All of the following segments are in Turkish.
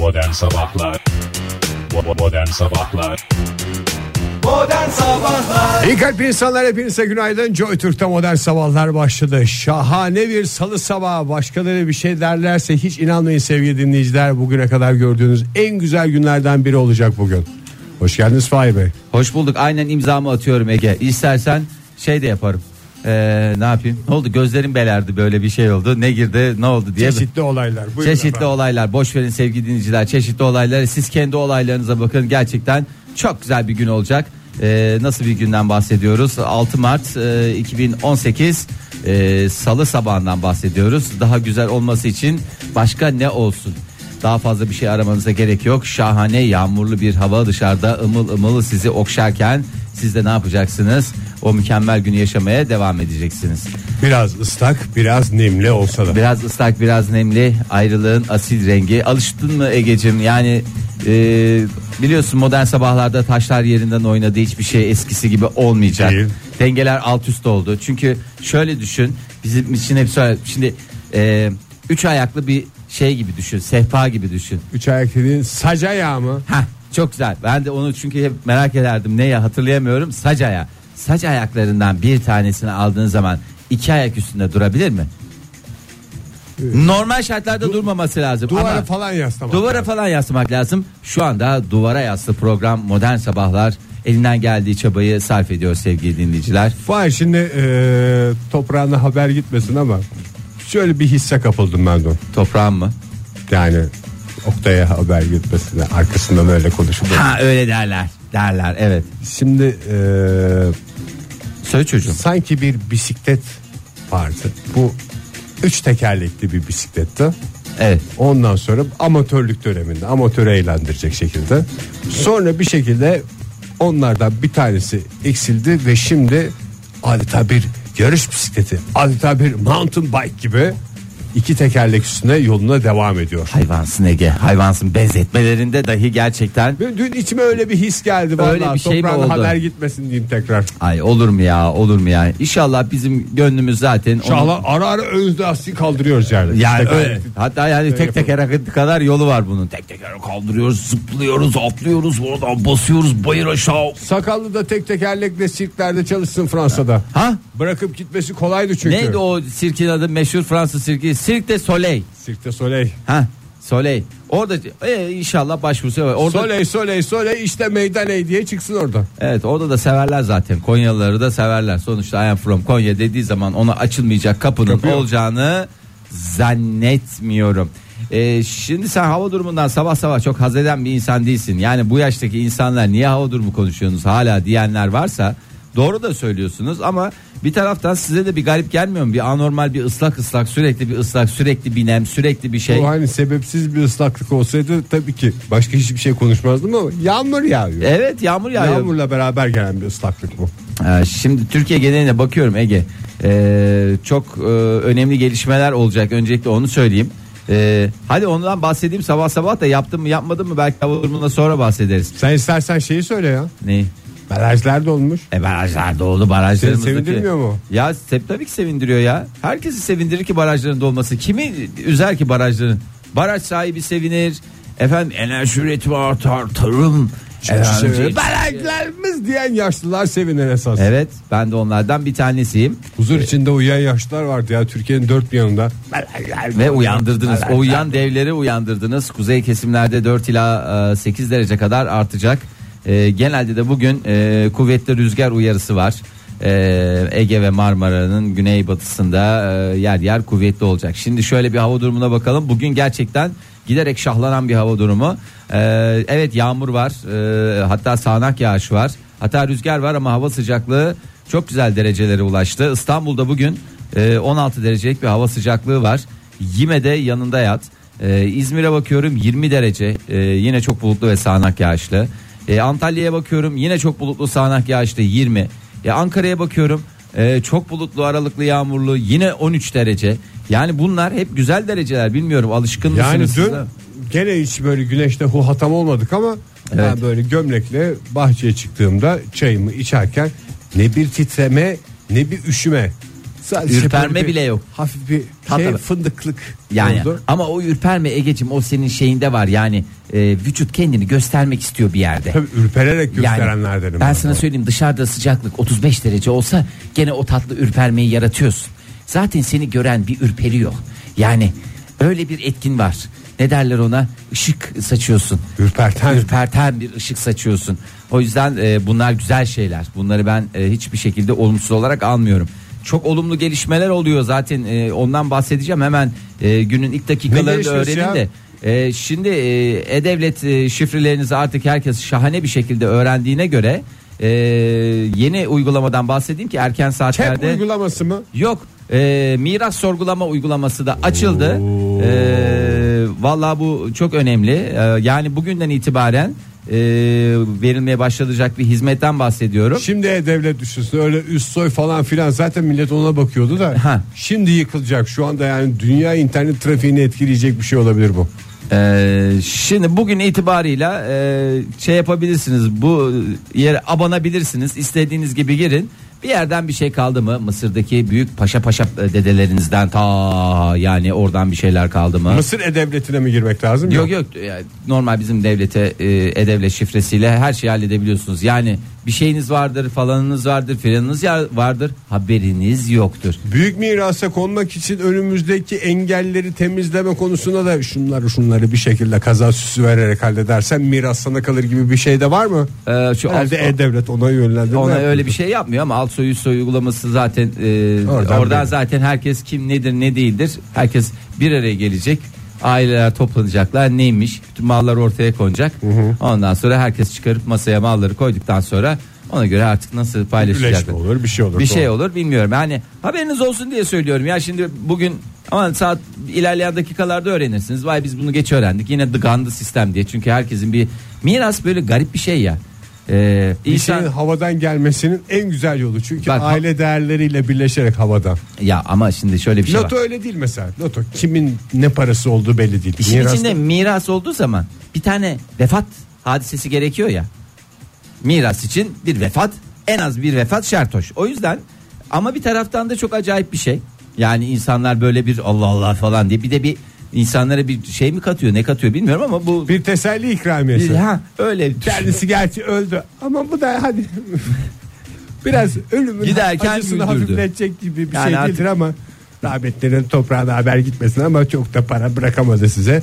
Modern Sabahlar Modern Sabahlar Modern Sabahlar İyi kalp insanlar hepinize günaydın. Joy Türk'te modern sabahlar başladı. Şahane bir salı sabahı. Başkaları bir şey derlerse hiç inanmayın sevgili dinleyiciler. Bugüne kadar gördüğünüz en güzel günlerden biri olacak bugün. Hoş geldiniz Fahir Bey. Hoş bulduk. Aynen imzamı atıyorum Ege. İstersen şey de yaparım. Ee, ne yapayım? Ne oldu? Gözlerim belerdi böyle bir şey oldu. Ne girdi ne oldu diye. Çeşitli olaylar. Buyurun Çeşitli efendim. olaylar. Boş verin sevgili dinleyiciler. Çeşitli olaylar. Siz kendi olaylarınıza bakın. Gerçekten çok güzel bir gün olacak. Ee, nasıl bir günden bahsediyoruz? 6 Mart e, 2018 e, Salı sabahından bahsediyoruz. Daha güzel olması için başka ne olsun? Daha fazla bir şey aramanıza gerek yok. Şahane yağmurlu bir hava dışarıda ımıl ımıl sizi okşarken siz de ne yapacaksınız? O mükemmel günü yaşamaya devam edeceksiniz. Biraz ıslak biraz nemli olsa da. Biraz ıslak biraz nemli ayrılığın asil rengi. Alıştın mı Ege'cim? Yani e, biliyorsun modern sabahlarda taşlar yerinden oynadı hiçbir şey eskisi gibi olmayacak. Değil. Dengeler alt üst oldu. Çünkü şöyle düşün bizim için hep söyle. Şimdi e, üç ayaklı bir şey gibi düşün. Sehpa gibi düşün. Üç ayak dediğin saca yağı mı? Heh, çok güzel. Ben de onu çünkü hep merak ederdim. Neye hatırlayamıyorum. Sac ayağı. Sac ayaklarından bir tanesini aldığın zaman iki ayak üstünde durabilir mi? Normal şartlarda durmaması lazım. Duvara ama falan yaslamak. duvara lazım. falan yaslamak lazım. Şu anda duvara yaslı program Modern Sabahlar elinden geldiği çabayı sarf ediyor sevgili dinleyiciler. Fahir şimdi e, toprağına haber gitmesin ama şöyle bir hisse kapıldım ben de. Toprağım mı? Yani Oktay'a haber gitmesine arkasından öyle konuşuldu. Ha öyle derler. Derler evet. Şimdi e, Söyle çocuğum. sanki bir bisiklet vardı. Bu üç tekerlekli bir bisikletti. Evet. Ondan sonra amatörlük döneminde amatörü eğlendirecek şekilde. Sonra bir şekilde onlardan bir tanesi eksildi ve şimdi adeta bir yarış bisikleti, adeta bir mountain bike gibi iki tekerlek üstüne yoluna devam ediyor. Hayvansın Ege. Hayvansın benzetmelerinde dahi gerçekten Benim dün içime öyle bir his geldi vallahi. Öyle bir şey mi oldu? haber gitmesin diyeyim tekrar. Ay olur mu ya olur mu ya İnşallah bizim gönlümüz zaten onun- İnşallah ara ara ön lastiği kaldırıyoruz yani. yani Tekerlekli. öyle. Hatta yani tek teker kadar yolu var bunun. Tek teker kaldırıyoruz, zıplıyoruz, atlıyoruz, oradan basıyoruz bayır aşağı. Sakallı da tek tekerlekle sirklerde çalışsın Fransa'da. Ha? Bırakıp gitmesi kolaydı çünkü. Neydi o sirkin adı meşhur Fransız sirki? Cirque de Soleil. Sirkte Soleil. Ha? Soleil. Orada e, inşallah başvurusu var. Orada Soleil Soleil Soleil işte meydan ey diye çıksın orada. Evet orada da severler zaten. Konyalıları da severler. Sonuçta I am from Konya dediği zaman ona açılmayacak kapının Kapı yok. olacağını zannetmiyorum. Ee, şimdi sen hava durumundan sabah sabah çok haz eden bir insan değilsin. Yani bu yaştaki insanlar niye hava durumu konuşuyorsunuz hala diyenler varsa doğru da söylüyorsunuz ama bir taraftan size de bir garip gelmiyor mu? Bir anormal bir ıslak ıslak sürekli bir ıslak sürekli bir nem sürekli bir şey. Bu hani sebepsiz bir ıslaklık olsaydı tabii ki başka hiçbir şey konuşmazdım ama yağmur yağıyor. Evet yağmur yağıyor. Yağmurla beraber gelen bir ıslaklık bu. Ee, Şimdi Türkiye geneline bakıyorum Ege. Ee, çok e, önemli gelişmeler olacak. Öncelikle onu söyleyeyim. Ee, hadi ondan bahsedeyim sabah sabah da yaptım mı yapmadım mı belki hava durumunda sonra bahsederiz. Sen istersen şeyi söyle ya. Ne? Barajlar dolmuş. E barajlar doldu barajlarımızdaki. Seni sevindirmiyor mu? Ya se- tabii ki sevindiriyor ya. Herkesi sevindirir ki barajların dolması. Kimi üzer ki barajların? Baraj sahibi sevinir. Efendim enerji üretimi artar, tarım. efendim, şey- Barajlarımız diyen yaşlılar sevinir esas. Evet ben de onlardan bir tanesiyim. Huzur içinde uyuyan yaşlılar vardı ya Türkiye'nin dört bir yanında. Ve uyandırdınız. O uyuyan devleri uyandırdınız. Kuzey kesimlerde 4 ila e, 8 derece kadar artacak. E, genelde de bugün e, kuvvetli rüzgar uyarısı var. E, Ege ve Marmara'nın güneybatısında e, yer yer kuvvetli olacak. Şimdi şöyle bir hava durumuna bakalım. Bugün gerçekten giderek şahlanan bir hava durumu. E, evet yağmur var. E, hatta sağanak yağış var. Hatta rüzgar var ama hava sıcaklığı çok güzel derecelere ulaştı. İstanbul'da bugün e, 16 derecelik bir hava sıcaklığı var. Yime de yanında yat. E, İzmir'e bakıyorum 20 derece. E, yine çok bulutlu ve sağanak yağışlı. E, Antalya'ya bakıyorum yine çok bulutlu sağanak yağışlı 20. E, Ankara'ya bakıyorum e, çok bulutlu aralıklı yağmurlu yine 13 derece. Yani bunlar hep güzel dereceler bilmiyorum alışkın Yani mısınız? dün siz? gene hiç böyle güneşte huhatam olmadık ama ben Evet. böyle gömlekle bahçeye çıktığımda çayımı içerken ne bir titreme ne bir üşüme Sadece Ürperme bir bile yok. Hafif bir şey fındıklık Yani oldu. ama o ürperme Egecim o senin şeyinde var yani e, vücut kendini göstermek istiyor bir yerde. Tabii ürpererek Yani gösterenlerdenim. ben sana söyleyeyim dışarıda sıcaklık 35 derece olsa gene o tatlı ürpermeyi yaratıyorsun. Zaten seni gören bir ürperiyor. Yani öyle bir etkin var. Ne derler ona? Işık saçıyorsun. Ürperten. Ürperten bir ışık saçıyorsun. O yüzden e, bunlar güzel şeyler. Bunları ben e, hiçbir şekilde olumsuz olarak almıyorum. Çok olumlu gelişmeler oluyor zaten e, ondan bahsedeceğim hemen e, günün ilk dakikalarında gelişmesi öğrenin ya? de. E, şimdi e, E-Devlet e, şifrelerinizi artık herkes şahane bir şekilde öğrendiğine göre e, yeni uygulamadan bahsedeyim ki erken saatlerde uygulaması mı? yok e, miras sorgulama uygulaması da açıldı. E, vallahi bu çok önemli. E, yani bugünden itibaren e, verilmeye başlanacak bir hizmetten bahsediyorum. Şimdi devlet düşünsün öyle üst soy falan filan zaten millet ona bakıyordu da. Ha. Şimdi yıkılacak şu anda yani dünya internet trafiğini etkileyecek bir şey olabilir bu. Ee, şimdi bugün itibarıyla e, şey yapabilirsiniz bu yere abanabilirsiniz istediğiniz gibi girin bir yerden bir şey kaldı mı Mısır'daki büyük paşa paşa dedelerinizden ta yani oradan bir şeyler kaldı mı? Mısır e-devletine mi girmek lazım? Yok yok yani normal bizim devlete e, e-devlet şifresiyle her şeyi halledebiliyorsunuz. Yani bir şeyiniz vardır falanınız vardır filanınız vardır haberiniz yoktur. Büyük mirasa konmak için önümüzdeki engelleri temizleme konusunda da şunları şunları bir şekilde kaza süsü vererek halledersen miras sana kalır gibi bir şey de var mı? Ee, şu Herhalde alt- e-devlet ona yönlendirme. Ona öyle bir şey yapmıyor ama alt soy uygulaması zaten e, Oradan oradan zaten herkes kim nedir ne değildir. Herkes bir araya gelecek. Aileler toplanacaklar neymiş bütün mallar ortaya konacak. Ondan sonra herkes çıkarıp masaya malları koyduktan sonra ona göre artık nasıl paylaşacaklar. Birleşme olur bir şey olur. Bir şey olur bilmiyorum. Yani haberiniz olsun diye söylüyorum. Ya şimdi bugün ama saat ilerleyen dakikalarda öğrenirsiniz. Vay biz bunu geç öğrendik. Yine dıgandı sistem diye. Çünkü herkesin bir miras böyle garip bir şey ya. Ee, Bir insan- şeyin havadan gelmesinin en güzel yolu. Çünkü Bak, aile değerleriyle birleşerek havadan. ya ama şimdi şöyle bir şey Loto var. öyle değil mesela. Loto kimin ne parası olduğu belli değil. İşin Mirasta- içinde miras olduğu zaman bir tane vefat hadisesi gerekiyor ya. Miras için bir vefat en az bir vefat şart hoş. O yüzden ama bir taraftan da çok acayip bir şey. Yani insanlar böyle bir Allah Allah falan diye bir de bir insanlara bir şey mi katıyor ne katıyor bilmiyorum ama bu bir teselli ikramiyesi. ha öyle Kendisi gerçi öldü ama bu da hadi biraz ölümün Giderken acısını güldürdü. hafifletecek gibi bir Yani şey artık- değildir ama rahmetlerin toprağına haber gitmesin ama çok da para bırakamadı size.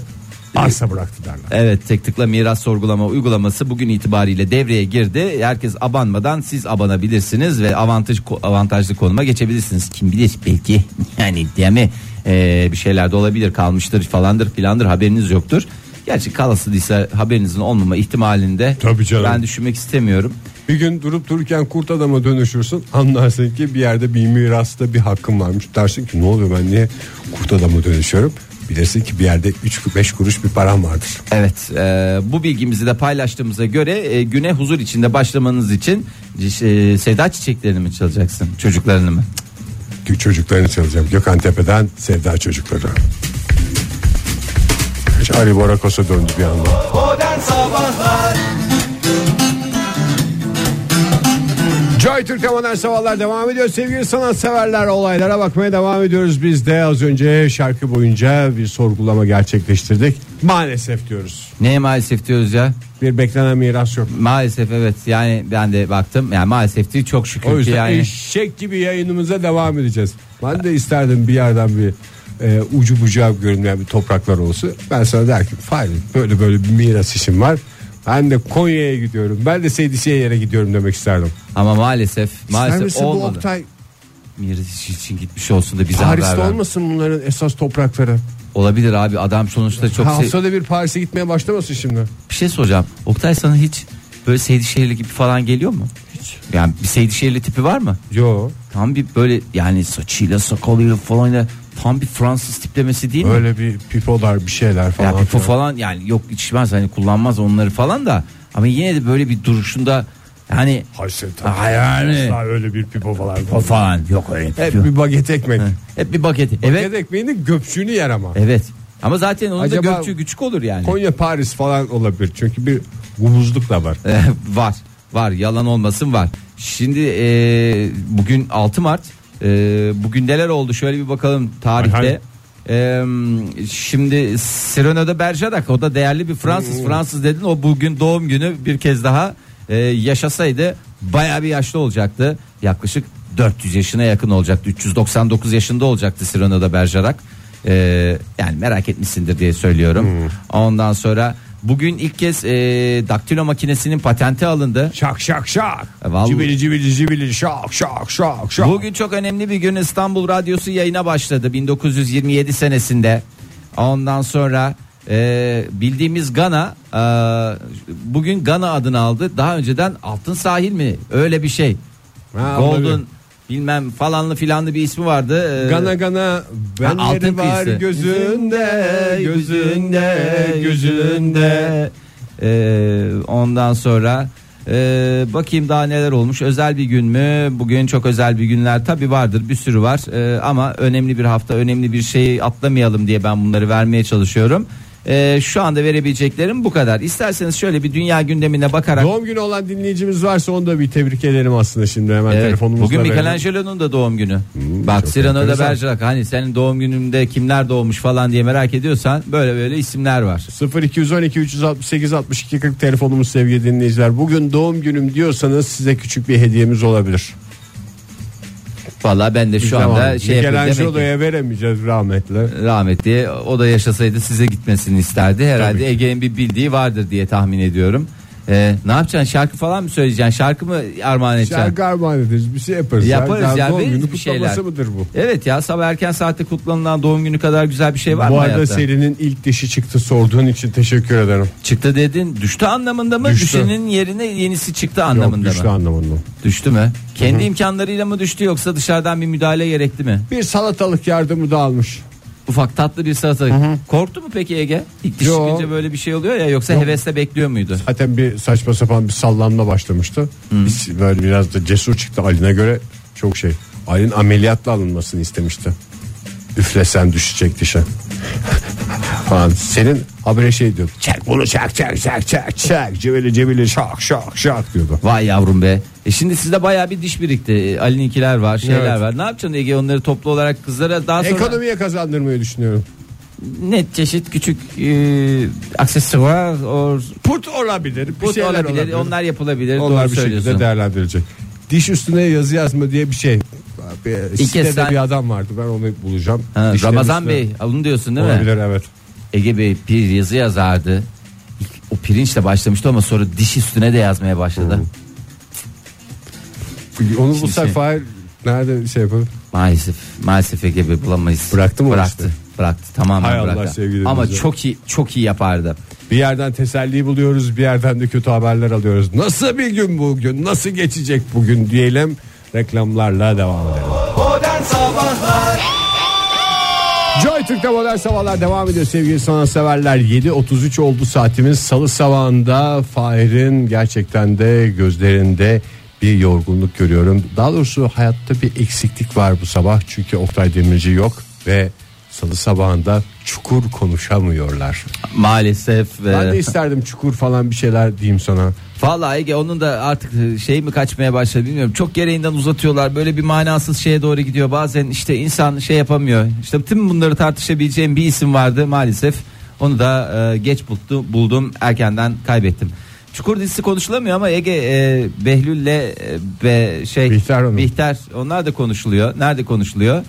Arsa bıraktı derler. Evet tek tıkla miras sorgulama uygulaması bugün itibariyle devreye girdi. Herkes abanmadan siz abanabilirsiniz ve avantaj avantajlı konuma geçebilirsiniz. Kim bilir belki yani diye mi Ee, bir şeyler de olabilir kalmıştır falandır filandır haberiniz yoktur. Gerçi kalasıysa haberinizin olmama ihtimalinde Tabii canım. ben düşünmek istemiyorum. Bir gün durup dururken kurt adama dönüşürsün anlarsın ki bir yerde bir mirasta bir hakkım varmış. Dersin ki ne oluyor ben niye kurt adama dönüşüyorum? Bilirsin ki bir yerde 3-5 kuruş bir param vardır. Evet e, bu bilgimizi de paylaştığımıza göre e, güne huzur içinde başlamanız için e, sevda çiçeklerini mi çalacaksın çocuklarını mı? Ki çocuklarını çalacağım. Gökhan Tepe'den Sevda Çocukları. Hiç Ali Borakos'a döndü bir anda. Modern Sabahlar Joy Türk'te modern sabahlar devam ediyor. Sevgili sanatseverler olaylara bakmaya devam ediyoruz. Biz de az önce şarkı boyunca bir sorgulama gerçekleştirdik. Maalesef diyoruz. Neye maalesef diyoruz ya? Bir beklenen miras yok. Maalesef evet yani ben de baktım yani maalesef değil çok şükür O ki yüzden yani. eşek gibi yayınımıza devam edeceğiz. Ben de isterdim bir yerden bir e, ucu bucağı görünmeyen bir topraklar olsa. Ben sana der ki böyle böyle bir miras işim var. Ben de Konya'ya gidiyorum. Ben de Seydişehir'e gidiyorum demek isterdim. Ama maalesef İster maalesef bu olmadı. Oktay Miras için gitmiş olsun da bize haber Paris'te ver. olmasın bunların esas toprakları? Olabilir abi adam sonuçta çok se- haftada bir Paris'e gitmeye başlamasın şimdi. bir şey soracağım. Oktay sana hiç böyle Seydişehirli gibi falan geliyor mu? Hiç. Yani bir Seydişehirli tipi var mı? Yo. Tam bir böyle yani saçıyla sakalıyla falan da tam bir Fransız tiplemesi değil mi? Öyle bir pipolar bir şeyler falan. Ya pipo falan yani yok içmez hani kullanmaz onları falan da ama yine de böyle bir duruşunda hani Hayır, sen Ha, yani. Öyle bir pipo falan. o falan yok öyle. Hep bir baget ekmek. Hep bir paket. Baget Evet. ekmeğinin göpçüğünü yer ama. Evet. Ama zaten onun Acaba- da gökçü küçük olur yani. Konya Paris falan olabilir. Çünkü bir gumuzluk da var. var. Var. Yalan olmasın var. Şimdi e, bugün 6 Mart E, bugün neler oldu şöyle bir bakalım tarihte. Hay hay. E, şimdi de Bergerac o da değerli bir Hmm. Fransız. Fransız dedin o bugün doğum günü bir kez daha e, yaşasaydı baya bir yaşlı olacaktı. Yaklaşık 400 yaşına yakın olacaktı. 399 yaşında olacaktı de Bergerac. E, yani merak etmişsindir diye söylüyorum. Hmm. Ondan sonra bugün ilk kez e, daktilo makinesinin patenti alındı. Şak şak şak. E, vallahi- Cibili cibili cibili şak şak şak şak. Bugün çok önemli bir gün İstanbul Radyosu yayına başladı 1927 senesinde. Ondan sonra e, bildiğimiz Gana e, bugün Gana adını aldı. Daha önceden Altın Sahil mi? Öyle bir şey. Ha, Golden. Bilmem falanlı filanlı bir ismi vardı. E, Gana gana benleri altın var kıyısı. gözünde gözünde gözünde. Ee, ondan sonra e, bakayım daha neler olmuş. Özel bir gün mü? Bugün çok özel bir günler tabi vardır bir sürü var. Ee, ama önemli bir hafta önemli bir şeyi atlamayalım diye ben bunları vermeye çalışıyorum. Ee, şu anda verebileceklerim bu kadar. İsterseniz şöyle bir dünya gündemine bakarak. Doğum günü olan dinleyicimiz varsa onu da bir tebrik edelim aslında şimdi hemen Evet, telefonumuzla bugün. Michelangelo'nun da doğum günü. Bak çok Cyrano da. Bergerac hani senin doğum gününde kimler doğmuş falan diye merak ediyorsan böyle böyle isimler var. 0212 368 62 40 telefonumuz sevgili dinleyiciler. Bugün doğum günüm diyorsanız size küçük bir hediyemiz olabilir. Vallahi ben de şu Tamam. anda şey Michelangelo'ya veremeyeceğiz rahmetli. rahmetli o da yaşasaydı size gitmesini isterdi. Herhalde. Ege'nin bir bildiği vardır diye tahmin ediyorum. Ee, ne yapacaksın şarkı falan mı söyleyeceksin şarkı mı armağan edeceksin? Şarkı armağan ederiz bir şey yaparız. Yaparız Daha ya, doğum günü bir şeyler. mıdır bu? Evet ya sabah erken saatte kutlanılan doğum günü kadar güzel bir şey var bu mı arada hayatta? serinin ilk dişi çıktı sorduğun için teşekkür ederim. Çıktı dedin düştü anlamında mı? Düştü. Düşenin yerine yenisi çıktı Yok anlamında düştü mı? anlamında. Düştü mü? Kendi imkanlarıyla mı düştü yoksa dışarıdan bir müdahale gerekti mi? Bir salatalık yardımı da almış. Ufak tatlı bir salata. Korktu mu peki Ege? İlk diş Yo. çıkınca böyle bir şey oluyor ya yoksa hevesle bekliyor muydu? Zaten bir saçma sapan bir sallanma başlamıştı. Biz böyle biraz da cesur çıktı Ali'ne göre çok şey. Ali'nin ameliyatla alınmasını istemişti. Üflesen düşecek dişe. Falan. Senin habire şey diyor. Çek bunu çek çek çek çek çek. Cebeli cebeli şak şak şak diyordu. Vay yavrum be. E şimdi sizde bayağı bir diş birikti. Ali'ninkiler var, şeyler Evet. var. Ne yapacaksın Ege onları toplu olarak kızlara daha sonra Ekonomiye kazandırmayı düşünüyorum. net çeşit küçük e, aksesuar or Put olabilir. Bir put şeyler olabilir. olabilir. Onlar yapılabilir. Onlar Doğru bir şekilde söylüyorsun. değerlendirilecek. Diş üstüne yazı yazma diye bir şey. Bir, sitede sen- bir adam vardı ben onu bulacağım. Ha, Dişlerin Ramazan üstüne- Bey onu diyorsun değil mi? Olabilir evet. Ege Bey bir yazı yazardı. İlk o pirinçle başlamıştı ama sonra diş üstüne de yazmaya başladı. Onu bu Şimdi sefer nerede şey yapalım? Maalesef maalesef Ege Bey bulamayız. Bıraktı mı o Bıraktı. işte? Bıraktı. Tamamen Hay Allah bıraktı. sevgili Ama dinleyiciler. çok iyi çok iyi yapardı. Bir yerden teselli buluyoruz, bir yerden de kötü haberler alıyoruz. Nasıl bir gün bugün? Nasıl geçecek bugün diyelim. Reklamlarla devam edelim. Modern Sabahlar Joy Türk'te modern sabahlar devam ediyor sevgili sanatseverler. 7.33 oldu saatimiz. Salı sabahında Fahir'in gerçekten de gözlerinde bir yorgunluk görüyorum. Daha doğrusu hayatta bir eksiklik var bu sabah. Çünkü Oktay Demirci yok ve salı sabahında çukur konuşamıyorlar. Maalesef. Ben e, de isterdim çukur falan bir şeyler diyeyim sana. Vallahi Ege onun da artık şey mi kaçmaya başladı bilmiyorum. Çok gereğinden uzatıyorlar. Böyle bir manasız şeye doğru gidiyor. Bazen işte insan şey yapamıyor. İşte tüm bunları tartışabileceğim bir isim vardı maalesef. Onu da e, geç buldu, buldum. Erkenden kaybettim. Çukur dizisi konuşulamıyor ama Ege e, Behlül'le e, ve şey Bihter Hanım. Bihter onlar da konuşuluyor. Nerede konuşuluyor?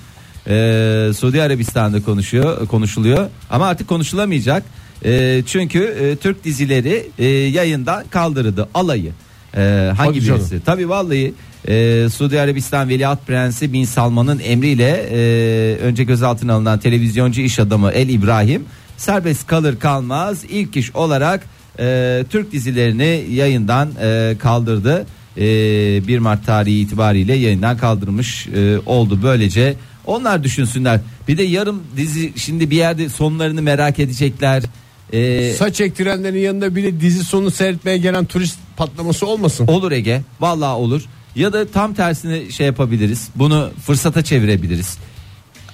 E, Suudi Arabistan'da konuşuyor, konuşuluyor. Ama artık konuşulamayacak. E, çünkü e, Türk dizileri e, yayından kaldırıldı alayı. E, hangi Hadi canım. birisi? Tabii vallahi e, Suudi Arabistan Veliaht Prensi Bin Salman'ın emriyle e, önce gözaltına alınan televizyoncu iş adamı El İbrahim serbest kalır kalmaz ilk iş olarak e, Türk dizilerini yayından e, kaldırdı. E, 1 Mart tarihi itibariyle yayından kaldırmış e, oldu böylece. Onlar düşünsünler. Bir de yarım dizi şimdi bir yerde sonlarını merak edecekler. E, Saç ektirenlerin yanında biri dizi sonu seyretmeye gelen turist patlaması olmasın. Olur Ege. Vallahi olur. Ya da tam tersini şey yapabiliriz. Bunu fırsata çevirebiliriz.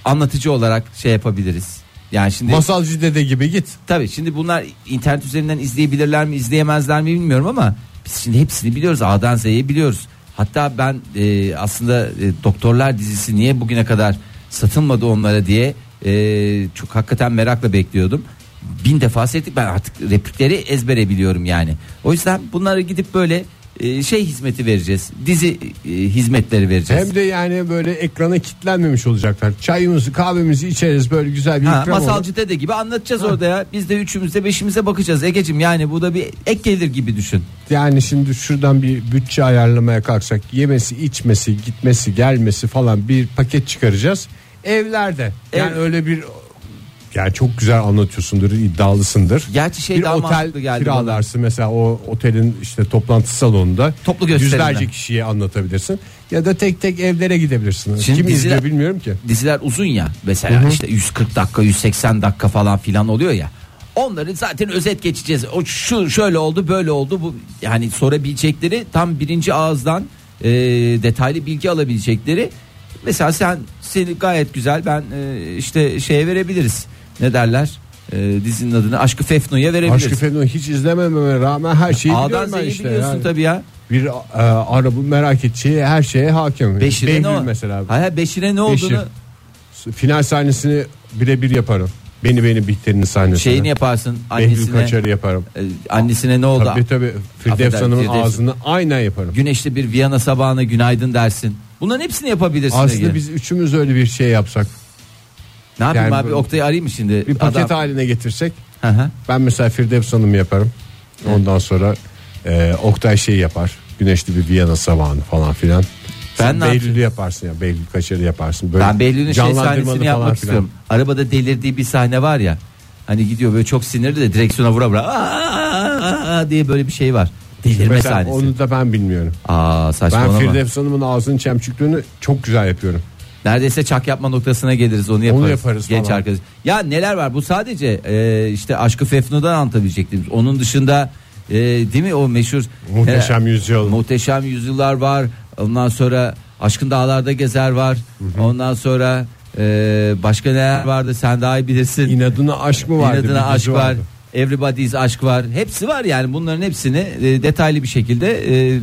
Anlatıcı olarak şey yapabiliriz. Yani şimdi Masalcı dede gibi git. tabii şimdi bunlar internet üzerinden izleyebilirler mi, izleyemezler mi bilmiyorum ama biz şimdi hepsini biliyoruz. A'dan Z'ye biliyoruz. Hatta ben e, aslında e, Doktorlar dizisi niye bugüne kadar satılmadı onlara diye e, çok hakikaten merakla bekliyordum. Bin defa seyrettik ben artık replikleri ezbere biliyorum yani. O yüzden bunları gidip böyle e, şey hizmeti vereceğiz. Dizi e, hizmetleri vereceğiz. Hem de yani böyle ekrana kilitlenmemiş olacaklar. Çayımızı kahvemizi içeriz böyle güzel bir Ha, ikram olur. masalcı dede gibi anlatacağız orada ya. Biz de üçümüzde beşimize bakacağız Egecim yani bu da bir ek gelir gibi düşün. Yani şimdi şuradan bir bütçe ayarlamaya kalksak yemesi içmesi gitmesi gelmesi falan bir paket çıkaracağız. Evlerde yani Ev- öyle bir yani çok güzel anlatıyorsundur iddialısındır. Gerçi şey bir daha otel geldi kiralarsın mesela o otelin işte toplantı salonunda Toplu yüzlerce kişiye anlatabilirsin. Ya da tek tek evlere gidebilirsin. Şimdi Kim diziler- izliyor bilmiyorum ki. diziler uzun ya mesela. İşte 140 dakika 180 dakika falan filan oluyor ya. Onları zaten özet geçeceğiz. O şu şöyle oldu böyle oldu. Bu yani sorabilecekleri tam birinci ağızdan e, detaylı bilgi alabilecekleri. Mesela sen seni gayet güzel ben e, işte şeye verebiliriz ne derler E, dizinin adını Aşkı Fefnu'ya verebiliriz. Aşkı Fenon hiç izlemememe rağmen her şeyi A'dan biliyorum ben Z'yi işte. biliyorsun yani. tabii ya. Bir e, arabı merak edeceği her şeye hakim. Beşir'e ne Behlül o? mesela. Hayır Beşir'e ne Beşir. olduğunu Final sahnesini birebir yaparım. Beni beni Bihter'in sahnesini. şeyini yaparsın Behlül annesine Kaçar'ı yaparım. e, annesine ne oldu? Tabii tabii. Firdevs Affedersin, Hanım'ın Firdevs. ağzını aynen yaparım. Güneşli bir Viyana sabahına günaydın dersin. Bunların hepsini yapabilirsin. Aslında Ege. biz üçümüz öyle bir şey yapsak. Ne yapayım yani abi Oktay'ı arayayım mı şimdi? Bir paket Adam- haline getirsek. Hı hı. Ben mesela Firdevs Hanım yaparım. Ondan sonra e, Oktay şey yapar. Güneşli bir Viyana sabahını falan filan. Ben Sen ne yapayım? Behlül'ü yaparsın ya. Behlül Kaçar'ı yaparsın. Böyle Ben Behlül'ün şey canlandırmalı sahnesini falan yapmak filan. istiyorum. Arabada delirdiği bir sahne var ya. Hani gidiyor böyle çok sinirli de direksiyona vura vura "Aa!" diye böyle bir şey var. Delirme Mesela sahnesi. onu da ben bilmiyorum. Aa Ben saçmalama. Firdevs Hanım'ın ağzının çemçüklüğünü çok güzel yapıyorum. Neredeyse çak yapma noktasına geliriz onu yaparız. yaparız Genç falan. arkadaş. Ya neler var bu sadece e, işte Aşkı Fefnu'dan anlatabilecektim. Onun dışında e, değil mi o meşhur Muhteşem e, Yüzyıl. Muhteşem yüzyıllar var. Ondan sonra Aşkın Dağlarda Gezer var. Ondan sonra e, başka neler vardı sen daha iyi bilirsin. İnadına aşk mı vardı? İnadına aşk var. vardı. Everybody's aşk var. Hepsi var yani bunların hepsini e, detaylı bir şekilde e,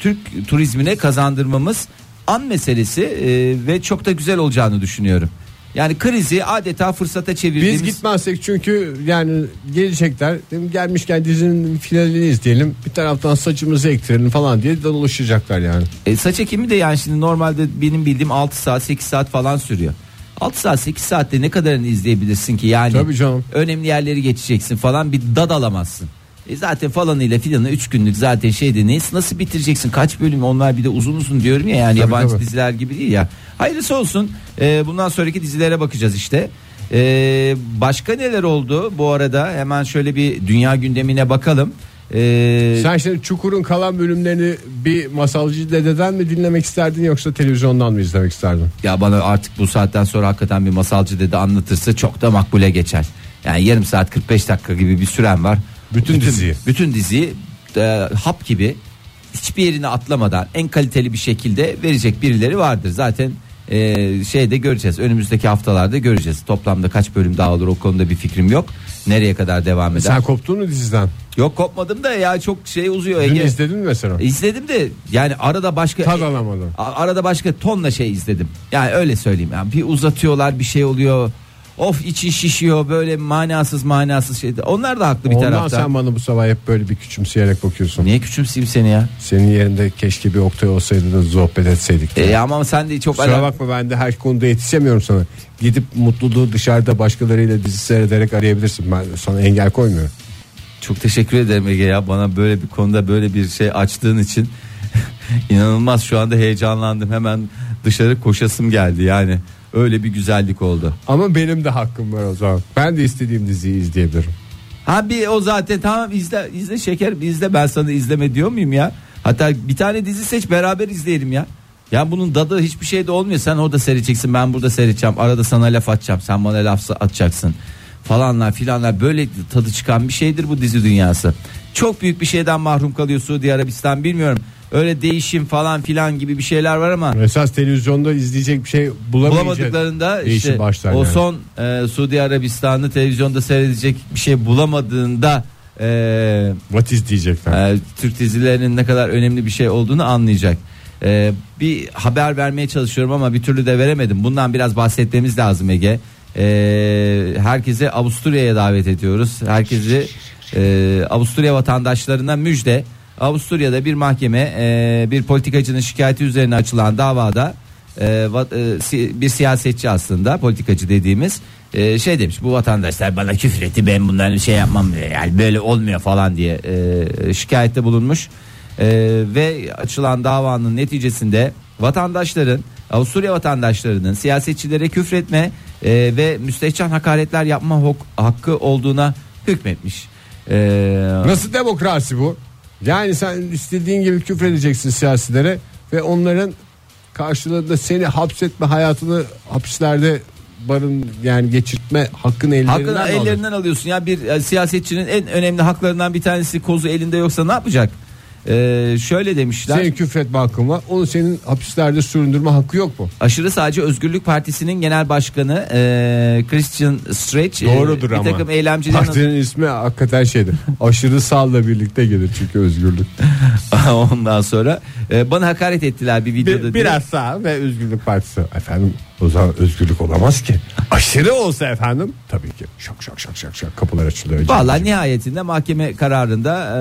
Türk turizmine kazandırmamız an meselesi e, ve çok da güzel olacağını düşünüyorum. Yani krizi adeta fırsata çevirdiğimiz Biz gitmezsek çünkü yani gelecekler gelmişken dizinin finalini izleyelim bir taraftan saçımızı ektirelim falan diye dolaşacaklar yani. E, saç ekimi de yani şimdi normalde benim bildiğim 6 saat 8 saat falan sürüyor. 6 saat 8 saatte ne kadarını izleyebilirsin ki yani Tabii canım. önemli yerleri geçeceksin falan bir dad alamazsın. E zaten falanıyla filanı 3 günlük zaten şeyde ne nasıl bitireceksin kaç bölüm onlar bir de uzun uzun diyorum ya yani Tabii, yabancı tabii. diziler gibi değil ya. Hayırlısı olsun E, bundan sonraki dizilere bakacağız işte. E, başka neler oldu bu arada hemen şöyle bir dünya gündemine bakalım. E, Sen şimdi Çukur'un kalan bölümlerini bir masalcı dededen mi dinlemek isterdin yoksa televizyondan mı izlemek isterdin? Ya bana artık bu saatten sonra hakikaten bir masalcı dedi anlatırsa çok da makbule geçer. Yani yarım saat 45 dakika gibi bir süren var. Bütün diziyi. Bütün diziyi e, hap gibi hiçbir yerini atlamadan en kaliteli bir şekilde verecek birileri vardır. Zaten e, şeyde göreceğiz. Önümüzdeki haftalarda göreceğiz. Toplamda kaç bölüm daha olur o konuda bir fikrim yok. Nereye kadar devam eder? Sen koptun mu diziden? Yok kopmadım da ya çok şey uzuyor Dün Ege. izledin mi mesela? İzledim de yani arada başka Tad alamadın. A- Arada başka tonla şey izledim. Yani öyle söyleyeyim. Yani bir uzatıyorlar bir şey oluyor. Of içi şişiyor böyle manasız manasız şey. Onlar da haklı bir Ondan tarafta. sen bana bu sabah hep böyle bir küçümseyerek bakıyorsun. Niye küçümseyeyim seni ya? Senin yerinde keşke bir Oktay olsaydı da sohbet etseydik. E, ama sen de çok Kusura bakma ben de her konuda yetişemiyorum sana. Gidip mutluluğu dışarıda başkalarıyla dizi seyrederek arayabilirsin. Ben sana engel koymuyorum. çok teşekkür ederim Ege ya bana böyle bir konuda böyle bir şey açtığın için inanılmaz şu anda heyecanlandım. Hemen dışarı koşasım geldi yani. Öyle bir güzellik oldu. Ama benim de hakkım var o zaman. Ben de istediğim diziyi izleyebilirim. Ha bir o zaten tamam izle izle şeker izle ben sana izleme diyor muyum ya? Hatta bir tane dizi seç beraber izleyelim ya. Ya bunun dadı hiçbir şey de olmuyor. Sen orada seyredeceksin ben burada seyredeceğim. Arada sana laf atacağım. Sen bana laf atacaksın. Falanlar filanlar böyle tadı çıkan bir şeydir bu dizi dünyası. Çok büyük bir şeyden mahrum kalıyor Suudi Arabistan bilmiyorum. Öyle değişim falan filan gibi bir şeyler var ama Esas televizyonda izleyecek bir şey bulamadıklarında işte başlar o yani. son e, Suudi Arabistan'ı televizyonda seyredecek bir şey bulamadığında e, What is diyecekler. e, Türk dizilerinin ne kadar önemli bir şey olduğunu anlayacak. Ee, bir haber vermeye çalışıyorum ama bir türlü de veremedim. Bundan biraz bahsetmemiz lazım Ege. Ee, herkese Avusturya'ya davet ediyoruz. Herkesi e, Avusturya vatandaşlarına müjde. Avusturya'da bir mahkeme e, bir politikacının şikayeti üzerine açılan davada e, e, bir siyasetçi aslında politikacı dediğimiz e, şey demiş bu vatandaşlar bana küfür etti ben bunların şey yapmam yani böyle olmuyor falan diye e, şikayette bulunmuş E, ve açılan davanın neticesinde vatandaşların Avusturya vatandaşlarının siyasetçilere küfretme e, ve müstehcen hakaretler yapma hok- hakkı olduğuna hükmetmiş. E, Nasıl demokrasi bu? Yani sen istediğin gibi küfredeceksin siyasilere ve onların karşılığında seni hapsetme hayatını hapislerde barın yani geçirtme hakkını ellerinden Hakkını ellerinden alıyorsun ya bir e, siyasetçinin en önemli haklarından bir tanesi kozu elinde yoksa ne yapacak? Ee, şöyle demişler. Senin küfretme hakkın var. Onu senin hapislerde süründürme hakkı yok mu? Aşırı Sağcı Özgürlük Partisi'nin genel başkanı e, Christian Stretch e, Doğrudur bir ama. takım eylemcilerin Partinin ismi hakikaten şeydir. Aşırı sağla birlikte gelir çünkü özgürlük. ondan sonra e, bana hakaret ettiler bir videoda. Bir, biraz sağ ve özgürlük partisi. Efendim o zaman özgürlük olamaz ki. Aşırı olsa efendim tabii ki. Şak şak şak şak şak kapılar açılıyor. Vallahi nihayetinde mahkeme kararında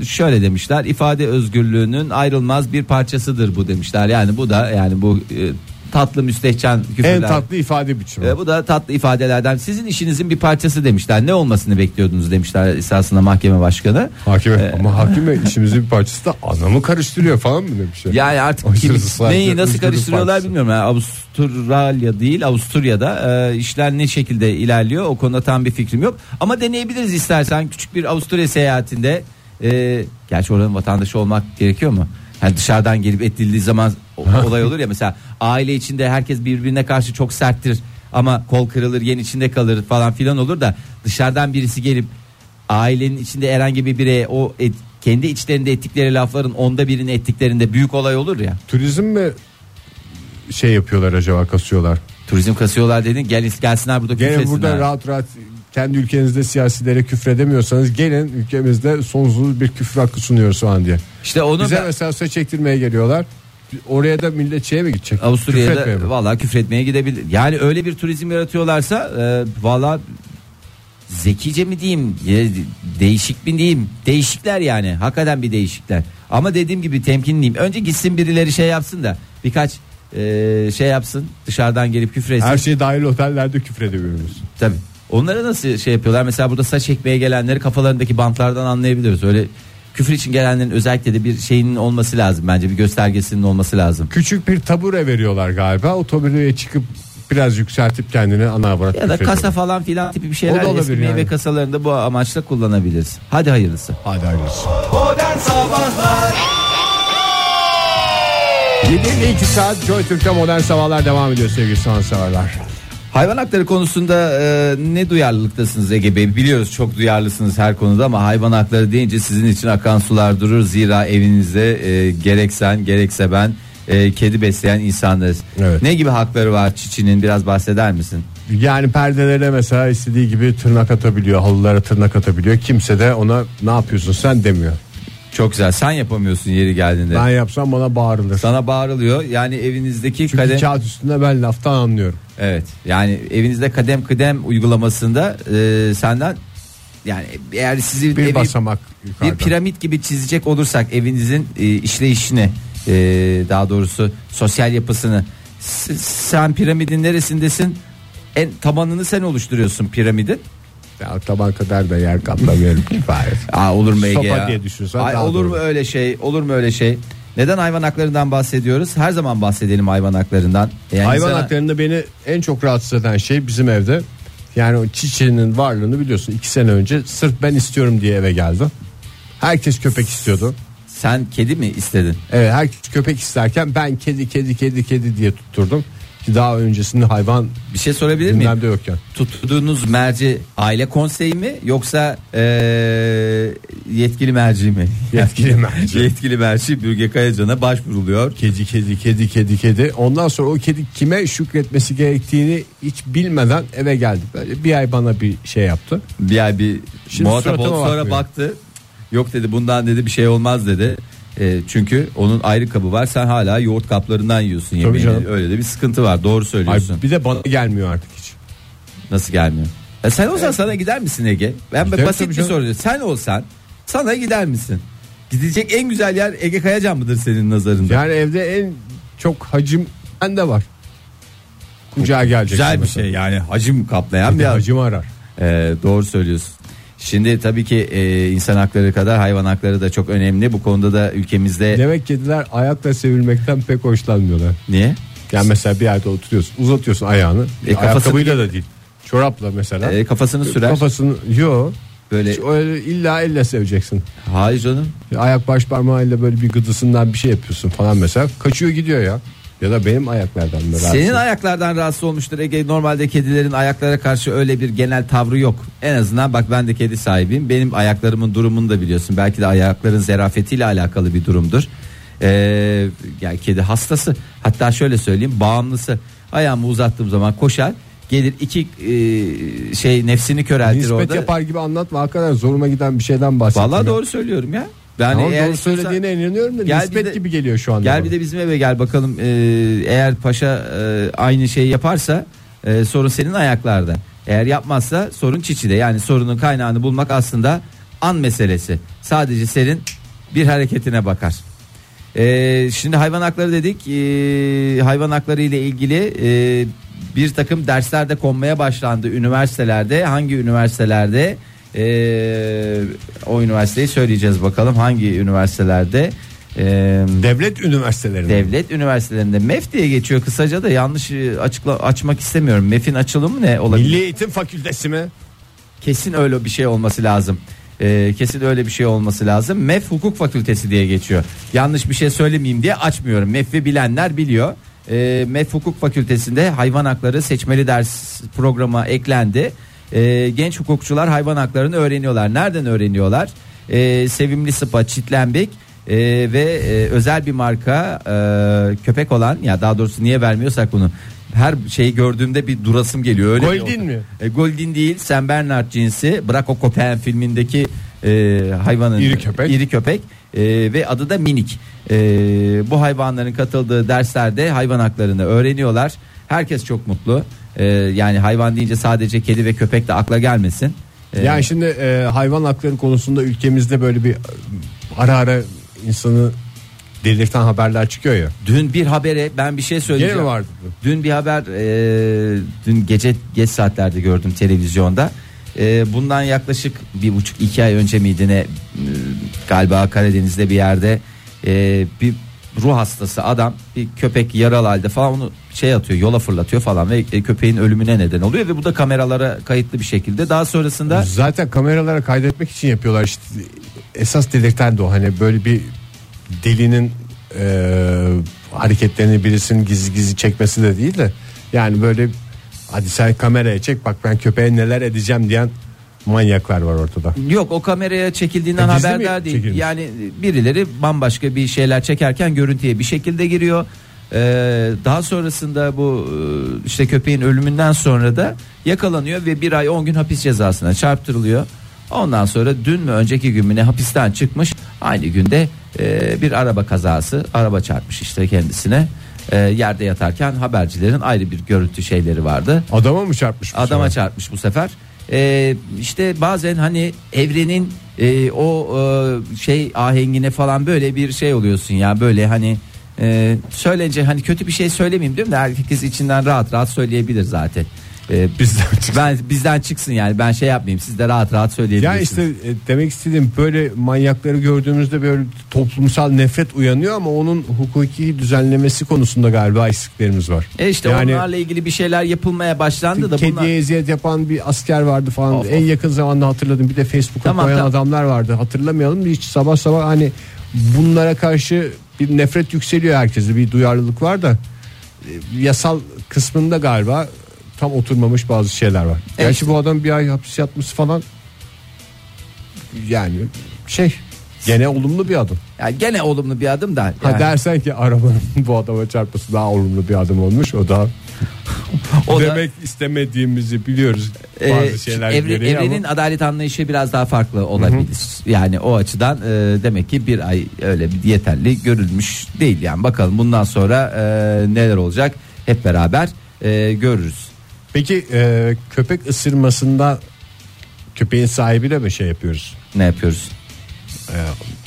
e, şöyle demişler ifade özgürlüğünün ayrılmaz bir parçasıdır bu demişler yani bu da yani bu e, tatlı müstehcen küfürler. En tatlı ifade biçimi. E, bu da tatlı ifadelerden sizin işinizin bir parçası demişler ne olmasını bekliyordunuz demişler esasında mahkeme başkanı. Hakime Ee, ama hakime işimizin bir parçası da anlamı karıştırıyor falan mı şey? Yani artık kim, neyi nasıl karıştırıyorlar partisi. bilmiyorum. Yani Avustralya değil Avusturya'da e, işler ne şekilde ilerliyor o konuda tam bir fikrim yok. Ama deneyebiliriz istersen küçük bir Avusturya seyahatinde. E, gerçi oranın vatandaşı olmak gerekiyor mu? Yani dışarıdan gelip edildiği zaman olay olur ya mesela aile içinde herkes birbirine karşı çok serttir ama kol kırılır yen içinde kalır falan filan olur da dışarıdan birisi gelip ailenin içinde herhangi bir bireye o et- kendi içlerinde ettikleri lafların onda birini ettiklerinde büyük olay olur ya. Turizm mi şey yapıyorlar acaba kasıyorlar? Turizm kasıyorlar dedin gel gelsinler burada Gene küfretsinler. burada rahat rahat kendi ülkenizde siyasilere küfredemiyorsanız gelin ülkemizde sonsuz bir küfür hakkı sunuyoruz şu an diye. İşte onu Bize ben mesela saç ektirmeye geliyorlar. Oraya da millet şeye mi gidecek? Küfretmeye Avusturya'da mi? valla küfretmeye gidebilir. Yani öyle bir turizm yaratıyorlarsa e, valla zekice mi diyeyim değişik mi diyeyim değişikler yani hakikaten bir değişikler. Ama dediğim gibi temkinliyim. Önce gitsin birileri şey yapsın da birkaç e, şey yapsın dışarıdan gelip küfretsin. Her şey dahil otellerde küfredebiliyoruz. Tabii. Onlara nasıl şey yapıyorlar? Mesela burada saç ekmeye gelenleri kafalarındaki bantlardan anlayabiliyoruz. Öyle küfür için gelenlerin özellikle de bir şeyinin olması lazım bence bir göstergesinin olması lazım. Küçük bir tabure veriyorlar galiba. O tabureye çıkıp biraz yükseltip kendini ana avarat Ya da kasa falan filan tipi bir şeyler eski meyve yani. kasalarında bu amaçla kullanabiliriz. Hadi hayırlısı. Hadi hayırlısı. Modern Sabahlar 7 2 saat Joy Türk'te modern sabahlar devam ediyor sevgili sanatseverler. Hayvan hakları konusunda e, ne duyarlılıktasınız Ege Bey? Biliyoruz çok duyarlısınız her konuda ama hayvan hakları deyince sizin için akan sular durur. Zira evinizde e, gerek sen gerekse ben e, kedi besleyen insanlarız. Evet. Ne gibi hakları var çiçinin biraz bahseder misin? Yani perdelere mesela istediği gibi tırnak atabiliyor, halılara tırnak atabiliyor. Kimse de ona ne yapıyorsun sen demiyor. Çok güzel. Sen yapamıyorsun yeri geldiğinde. Ben yapsam bana bağırılır. Sana bağırılıyor. Yani evinizdeki Çünkü kadem kağıt üstünde ben laftan anlıyorum. Evet. Yani evinizde kadem kıdem uygulamasında e, senden yani eğer sizi Bir evi- basamak bir yukarıda. piramit gibi çizecek olursak evinizin e, işleyişini e, daha doğrusu sosyal yapısını s- sen piramidin neresindesin? En tabanını sen oluşturuyorsun piramidin. Ya, taban kadar da yer kaplamıyorum kifayet. Aa olur mu Ege Sopa ya? diye düşünsen Ay, daha olur mu öyle şey? Olur mu öyle şey? Neden hayvan haklarından bahsediyoruz? Her zaman bahsedelim hayvan haklarından. Yani Hayvan sana- haklarında beni en çok rahatsız eden şey bizim evde. Yani o çiçeğinin varlığını biliyorsun. iki sene önce sırf ben istiyorum diye eve geldi. Herkes köpek istiyordu. Sen kedi mi istedin? Evet herkes köpek isterken ben kedi kedi kedi kedi diye tutturdum. Daha öncesinde hayvan Bir şey sorabilir miyim? gündemde yokken. Tuttuğunuz merci aile konseyi mi yoksa eee, yetkili merci mi? Yetkili merci. yetkili merci Bürge Kayacan'a başvuruluyor. Kedi kedi kedi kedi kedi. Ondan sonra o kedi kime şükretmesi gerektiğini hiç bilmeden eve geldi. Böyle bir ay bana bir şey yaptı. Bir ay bir Şimdi muhatap oldu sonra bakmıyor. baktı. Yok dedi bundan dedi bir şey olmaz dedi. E, çünkü onun ayrı kabı var. Sen hala yoğurt kaplarından yiyorsun yemeğini. canım. Öyle de bir sıkıntı var. Doğru Ay, söylüyorsun. bir de bana gelmiyor artık hiç. Nasıl gelmiyor? E sen olsan sana gider misin Ege? Ben Giderim basit tabii bir canım. soru. Sen olsan sana gider misin? Gidecek en güzel yer Ege Kayacan mıdır senin nazarında? Yani evde en çok hacim bende var. Kucağa gelecek. Güzel bir şey yani hacim kaplayan Bir bir de hacim arar. Ee, doğru söylüyorsun. Şimdi tabii ki e, insan hakları kadar hayvan hakları da çok önemli. Bu konuda da ülkemizde Demek kediler ayakla sevilmekten pek hoşlanmıyorlar. niye? Yani mesela bir yerde oturuyorsun uzatıyorsun ayağını. E, kafası- Ayakkabıyla da değil. Çorapla mesela. Ee, kafasını sürer. Kafasını yo. Böyle Hiç öyle illa elle seveceksin. hayır canım. Ayak baş parmağıyla böyle bir gıdısından bir şey yapıyorsun falan mesela. Kaçıyor gidiyor ya. Ya da benim ayaklardan da rahatsız. Senin ayaklardan rahatsız olmuştur Ege. Normalde kedilerin ayaklara karşı öyle bir genel tavrı yok. En azından bak ben de kedi sahibiyim. Benim ayaklarımın durumunu da biliyorsun. Belki de ayakların zerafetiyle alakalı bir durumdur. Ee, yani kedi hastası. Hatta şöyle söyleyeyim bağımlısı. Ayağımı uzattığım zaman koşar. Gelir iki e, şey nefsini köreltir Nispet orada. yapar gibi anlatma hakikaten zoruma giden bir şeyden. Vallahi ya. doğru söylüyorum ya. Yani Tamam, eğer doğru söylediğine inanıyorum da Gel nispet de- gibi geliyor şu anda. Gel bana. bir de bizim eve gel bakalım Ee, eğer paşa e, aynı şeyi yaparsa e, sorun senin ayaklarda. Eğer yapmazsa sorun çiçide yani sorunun kaynağını bulmak aslında an meselesi. Sadece senin bir hareketine bakar. Ee, şimdi hayvan hakları dedik Ee, hayvan hakları ile ilgili e, bir takım dersler de konmaya başlandı üniversitelerde hangi üniversitelerde Ee, o üniversiteyi söyleyeceğiz bakalım hangi üniversitelerde Ee, Devlet üniversitelerinde. devlet üniversitelerinde MEF diye geçiyor kısaca da yanlış e, açıkla açmak istemiyorum. MEF'in açılımı ne olabilir? Milli Eğitim Fakültesi mi? Kesin öyle bir şey olması lazım. Ee, kesin öyle bir şey olması lazım. MEF Hukuk Fakültesi diye geçiyor. Yanlış bir şey söylemeyeyim diye açmıyorum. MEF'i bilenler biliyor. Ee, MEF Hukuk Fakültesi'nde hayvan hakları seçmeli ders programa eklendi. Ee, genç hukukçular hayvan haklarını öğreniyorlar. Nereden öğreniyorlar? Ee, Sevimli Sıpa Çitlenbek ee, ve e, özel bir marka e, köpek olan ya daha doğrusu niye vermiyorsak bunu her şeyi gördüğümde bir durasım geliyor öyle Goldin mi? E, Goldin değil Sen Bernard cinsi Braco Copen filmindeki e, hayvanın İri köpek. iri köpek E, ve adı da minik E, bu hayvanların katıldığı derslerde hayvan haklarını öğreniyorlar herkes çok mutlu E, yani hayvan deyince sadece kedi ve köpek de akla gelmesin E, Yani şimdi e, hayvan hakları konusunda ülkemizde böyle bir e, ara ara insanı delirten haberler çıkıyor ya. dün bir habere ben bir şey söyleyeceğim mi vardı? Dün bir haber e, dün gece geç saatlerde gördüm televizyonda. E, bundan yaklaşık bir buçuk iki ay önce miydi ne e, galiba Karadeniz'de bir yerde e, bir ruh hastası adam bir köpek yaralı halde falan onu şey atıyor yola fırlatıyor falan ve e, köpeğin ölümüne neden oluyor ve bu da kameralara kayıtlı bir şekilde. Daha sonrasında Zaten kameralara kaydetmek için yapıyorlar işte. Esas delirten de o. Hani böyle bir delinin e, hareketlerini birisinin gizli gizli çekmesi de değil de. Yani böyle hadi sen kameraya çek bak ben köpeğe neler edeceğim diyen manyaklar var ortada. Yok o kameraya çekildiğinden E, haberdar değil. çekilmiş? Yani birileri bambaşka bir şeyler çekerken görüntüye bir şekilde giriyor. Ee, daha sonrasında bu e, işte köpeğin ölümünden sonra da yakalanıyor ve bir ay 10 gün hapis cezasına çarptırılıyor. Ondan sonra dün mü önceki gün mü ne hapisten çıkmış aynı günde e, bir araba kazası araba çarpmış işte kendisine E, yerde yatarken habercilerin ayrı bir görüntü şeyleri vardı. Adama mı çarpmış Adama sefer? çarpmış bu sefer. Ee, işte bazen hani evrenin e, o e, şey ahengine falan böyle bir şey oluyorsun ya böyle hani e, söylence hani kötü bir şey söylemeyeyim diyorum da herkes içinden rahat rahat söyleyebilir zaten. Ee, Bizden çıksın. ben bizden çıksın yani ben şey yapmayayım siz de rahat rahat Ya söyleyebilirsiniz. işte e, demek istediğim böyle manyakları gördüğümüzde böyle toplumsal nefret uyanıyor ama onun hukuki düzenlemesi konusunda galiba eksiklerimiz var. E işte Yani- onlarla ilgili bir şeyler yapılmaya başlandı da Kediye bunlar eziyet yapan bir asker vardı falan. Of, en of. yakın zamanda hatırladım. Bir de Facebook'a Tamam, koyan tamam. adamlar vardı. Hatırlamayalım hiç sabah sabah hani bunlara karşı bir nefret yükseliyor herkeste. Bir duyarlılık var da e, yasal kısmında galiba tam oturmamış bazı şeyler var. Gerçi işte. bu adam bir ay hapis yatması falan yani şey gene olumlu bir adım. ya gene olumlu bir adım da Ha yani- dersen ki arabanın bu adama çarpması daha olumlu bir adım olmuş o da O da- Demek istemediğimizi biliyoruz Ee, bazı şeyler evre- gereği evrenin ama adalet anlayışı biraz daha farklı olabilir. Yani o açıdan e, demek ki bir ay öyle bir yeterli görülmüş değil. Yani bakalım bundan sonra e, neler olacak hep beraber e, görürüz. Peki e, köpek ısırmasında köpeğin sahibiyle mi şey yapıyoruz? Ne yapıyoruz? E,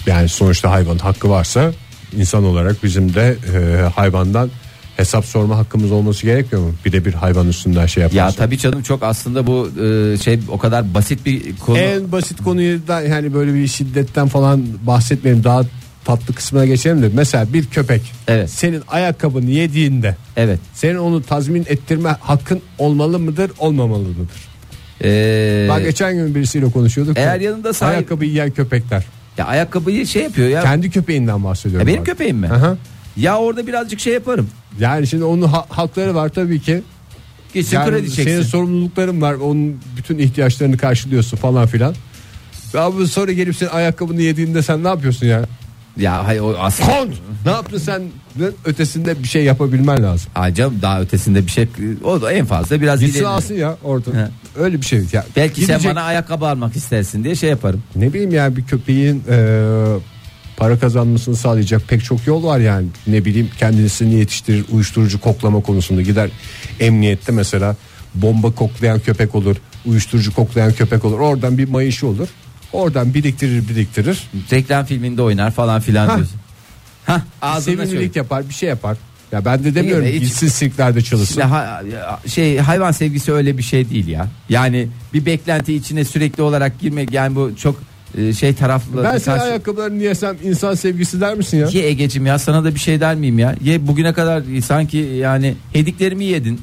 yani sonuçta hayvan hakkı varsa insan olarak bizim de e, hayvandan hesap sorma hakkımız olması gerekmiyor mu? Bir de bir hayvan üstünden şey yaparsa. Ya tabii canım çok aslında bu e, şey o kadar basit bir konu. En basit konuyu da yani böyle bir şiddetten falan bahsetmeyelim daha tatlı kısmına geçelim de mesela bir köpek Evet. senin ayakkabını yediğinde Evet. senin onu tazmin ettirme hakkın olmalı mıdır olmamalı mıdır? Ee, Daha geçen gün birisiyle konuşuyorduk. eğer da, yanında sahip- ayakkabı yiyen köpekler. ya ayakkabıyı şey yapıyor ya. Kendi köpeğinden bahsediyorum. Ya benim abi. köpeğim mi? Aha. Ya orada birazcık şey yaparım. Yani şimdi onun ha- hakları var tabii ki. Gitsin Yani kredi çeksin. senin sorumlulukların var. Onun bütün ihtiyaçlarını karşılıyorsun falan filan. Abi sonra gelip senin ayakkabını yediğinde sen ne yapıyorsun ya? Ya hayır o aslında Kont! ne yaptın sen? Ötesinde bir şey yapabilmen lazım. Canım daha ötesinde bir şey o da en fazla biraz Gitsin ileri- ya orada. He. Öyle bir şey. Ya, Belki sen gidecek- bana ayakkabı almak istersin diye şey yaparım. Ne bileyim ya bir köpeğin e, para kazanmasını sağlayacak pek çok yol var yani. Ne bileyim kendisini yetiştirir uyuşturucu koklama konusunda gider emniyette mesela bomba koklayan köpek olur uyuşturucu koklayan köpek olur oradan bir mayışı olur oradan biriktirir biriktirir Reklam filminde oynar falan filan diyorsun. Hah ağzına sevimlilik yapar bir şey yapar. Ya ben de demiyorum Değil mi? Hiç- gitsin sirklerde çalışsın. Şimdi ha- ya- şey hayvan sevgisi öyle bir şey değil ya. Yani bir beklenti içine sürekli olarak girmek yani bu çok e, şey taraflı. ben senin karşı- ayakkabılarını yesem insan sevgisi der misin ya? Ye Egecim ya sana da bir şey der miyim ya? Ye bugüne kadar sanki yani hediklerimi yedin.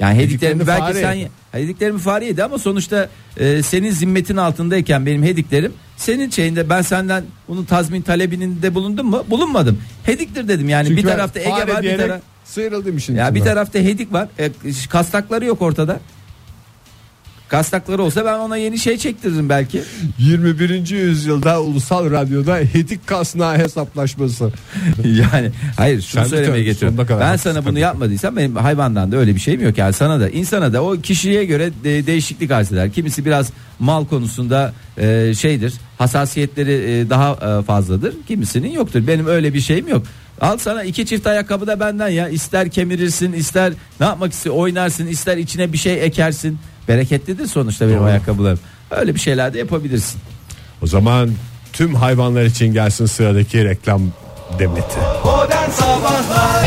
Yani hediklerimi belki fare sen hediklerimi fare yedi ama sonuçta e, senin zimmetin altındayken benim hediklerim senin şeyinde ben senden bunun tazmin talebinin de bulundum mu? Bulunmadım. Hediktir dedim yani Çünkü bir tarafta Ege var bir diyerek taraf Sıyrıldım işin ya bir içinden. tarafta hedik var. E, kastakları yok ortada. Kastakları olsa ben ona yeni şey çektiririm belki. 21. yüzyılda ulusal radyoda hedik kasnağı hesaplaşması. yani hayır şunu Sen söylemeye getiriyorum. Ben sana bunu yapmadıysam benim hayvandan da öyle bir şeyim yok yani sana da insana da o kişiye göre de- değişiklik arz eder. Kimisi biraz mal konusunda e, şeydir hassasiyetleri e, daha e, fazladır kimisinin yoktur. Benim öyle bir şeyim yok. Al sana iki çift ayakkabı da benden ya ister kemirirsin ister ne yapmak istiyor oynarsın ister içine bir şey ekersin. Bereketlidir sonuçta benim Doğru. ayakkabılarım. Öyle bir şeyler de yapabilirsin. O zaman tüm hayvanlar için gelsin sıradaki reklam demeti. Modern Sabahlar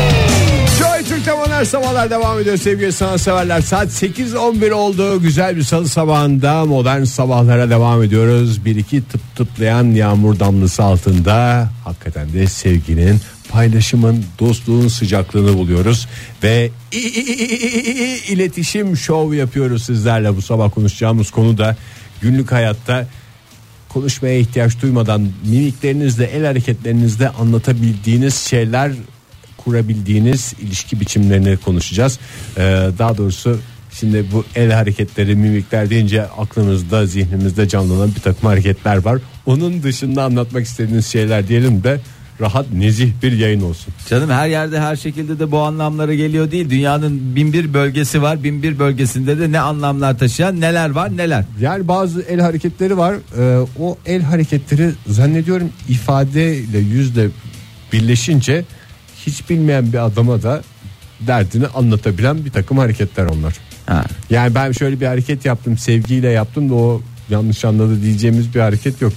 Joy Türk'te modern sabahlar devam ediyor sevgili sanatseverler. Saat 8.11 oldu. Güzel bir salı sabahında modern sabahlara devam ediyoruz. Bir iki tıp tıplayan yağmur damlası altında hakikaten de sevginin paylaşımın, dostluğun sıcaklığını buluyoruz ve iletişim şov yapıyoruz sizlerle. Bu sabah konuşacağımız konu da günlük hayatta konuşmaya ihtiyaç duymadan mimiklerinizle, el hareketlerinizle anlatabildiğiniz şeyler kurabildiğiniz ilişki biçimlerini konuşacağız. Ee, daha doğrusu şimdi bu el hareketleri, mimikler deyince aklımızda, zihnimizde canlanan bir takım hareketler var. Onun dışında anlatmak istediğiniz şeyler diyelim de rahat, nezih bir yayın olsun. Canım her yerde her şekilde de bu anlamlara geliyor değil. Dünyanın bin bir bölgesi var. Bin bir bölgesinde de ne anlamlar taşıyan neler var neler. Yani bazı el hareketleri var. Ee, o el hareketleri zannediyorum ifadeyle yüzle birleşince hiç bilmeyen bir adama da derdini anlatabilen bir takım hareketler onlar. Ha. Yani ben şöyle bir hareket yaptım sevgiyle yaptım da o yanlış anladı diyeceğimiz bir hareket yok.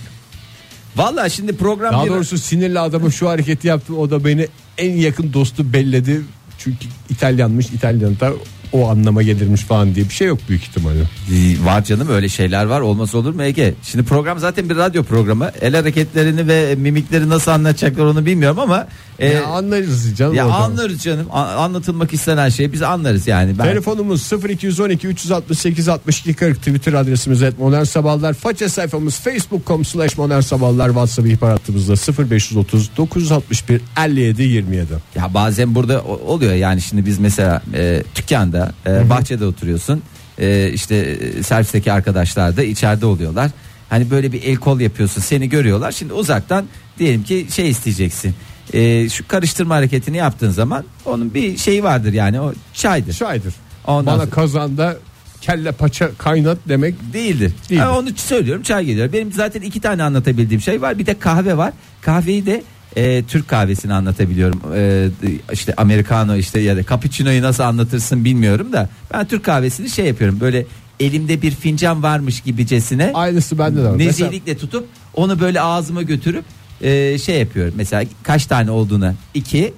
Vallahi şimdi program Daha bir- doğrusu sinirli adama şu hareketi yaptım o da beni en yakın dostu belledi. Çünkü İtalyanmış İtalyan da o anlama gelirmiş falan diye bir şey yok büyük ihtimalle. Ee, var canım öyle şeyler var olmaz olur mu Ege? Şimdi program zaten bir radyo programı. El hareketlerini ve mimikleri nasıl anlatacaklar onu bilmiyorum ama e, ya anlarız canım. ya oradan. anlarız canım. A- anlatılmak istenen şeyi biz anlarız yani. Ben Telefonumuz 0212 368 62 40 Twitter adresimiz et modern sabahlar. Faça sayfamız facebook.com slash modern sabahlar. WhatsApp ihbar hattımızda 0530 961 57 27. Ya bazen burada o- oluyor yani şimdi biz mesela e, dükkanda e, bahçede oturuyorsun e, işte servisteki arkadaşlar da içeride oluyorlar. Hani böyle bir el kol yapıyorsun seni görüyorlar şimdi uzaktan diyelim ki şey isteyeceksin E, şu karıştırma hareketini yaptığın zaman onun bir şeyi vardır yani o çaydır. Şaydır. Ondan bana sonra- kazanda kelle paça kaynat demek Değildir. Değildir. Ha, onu söylüyorum çay geliyor. Benim zaten iki tane anlatabildiğim şey var. Bir de kahve var. Kahveyi de e, Türk kahvesini anlatabiliyorum. E, işte americano işte ya da cappuccino'yu nasıl anlatırsın bilmiyorum da ben Türk kahvesini şey yapıyorum. Böyle elimde bir fincan varmış gibicesine aynısı bende de var. Mesela nezihlikle tutup onu böyle ağzıma götürüp e, şey yapıyorum. Mesela kaç tane olduğunu iki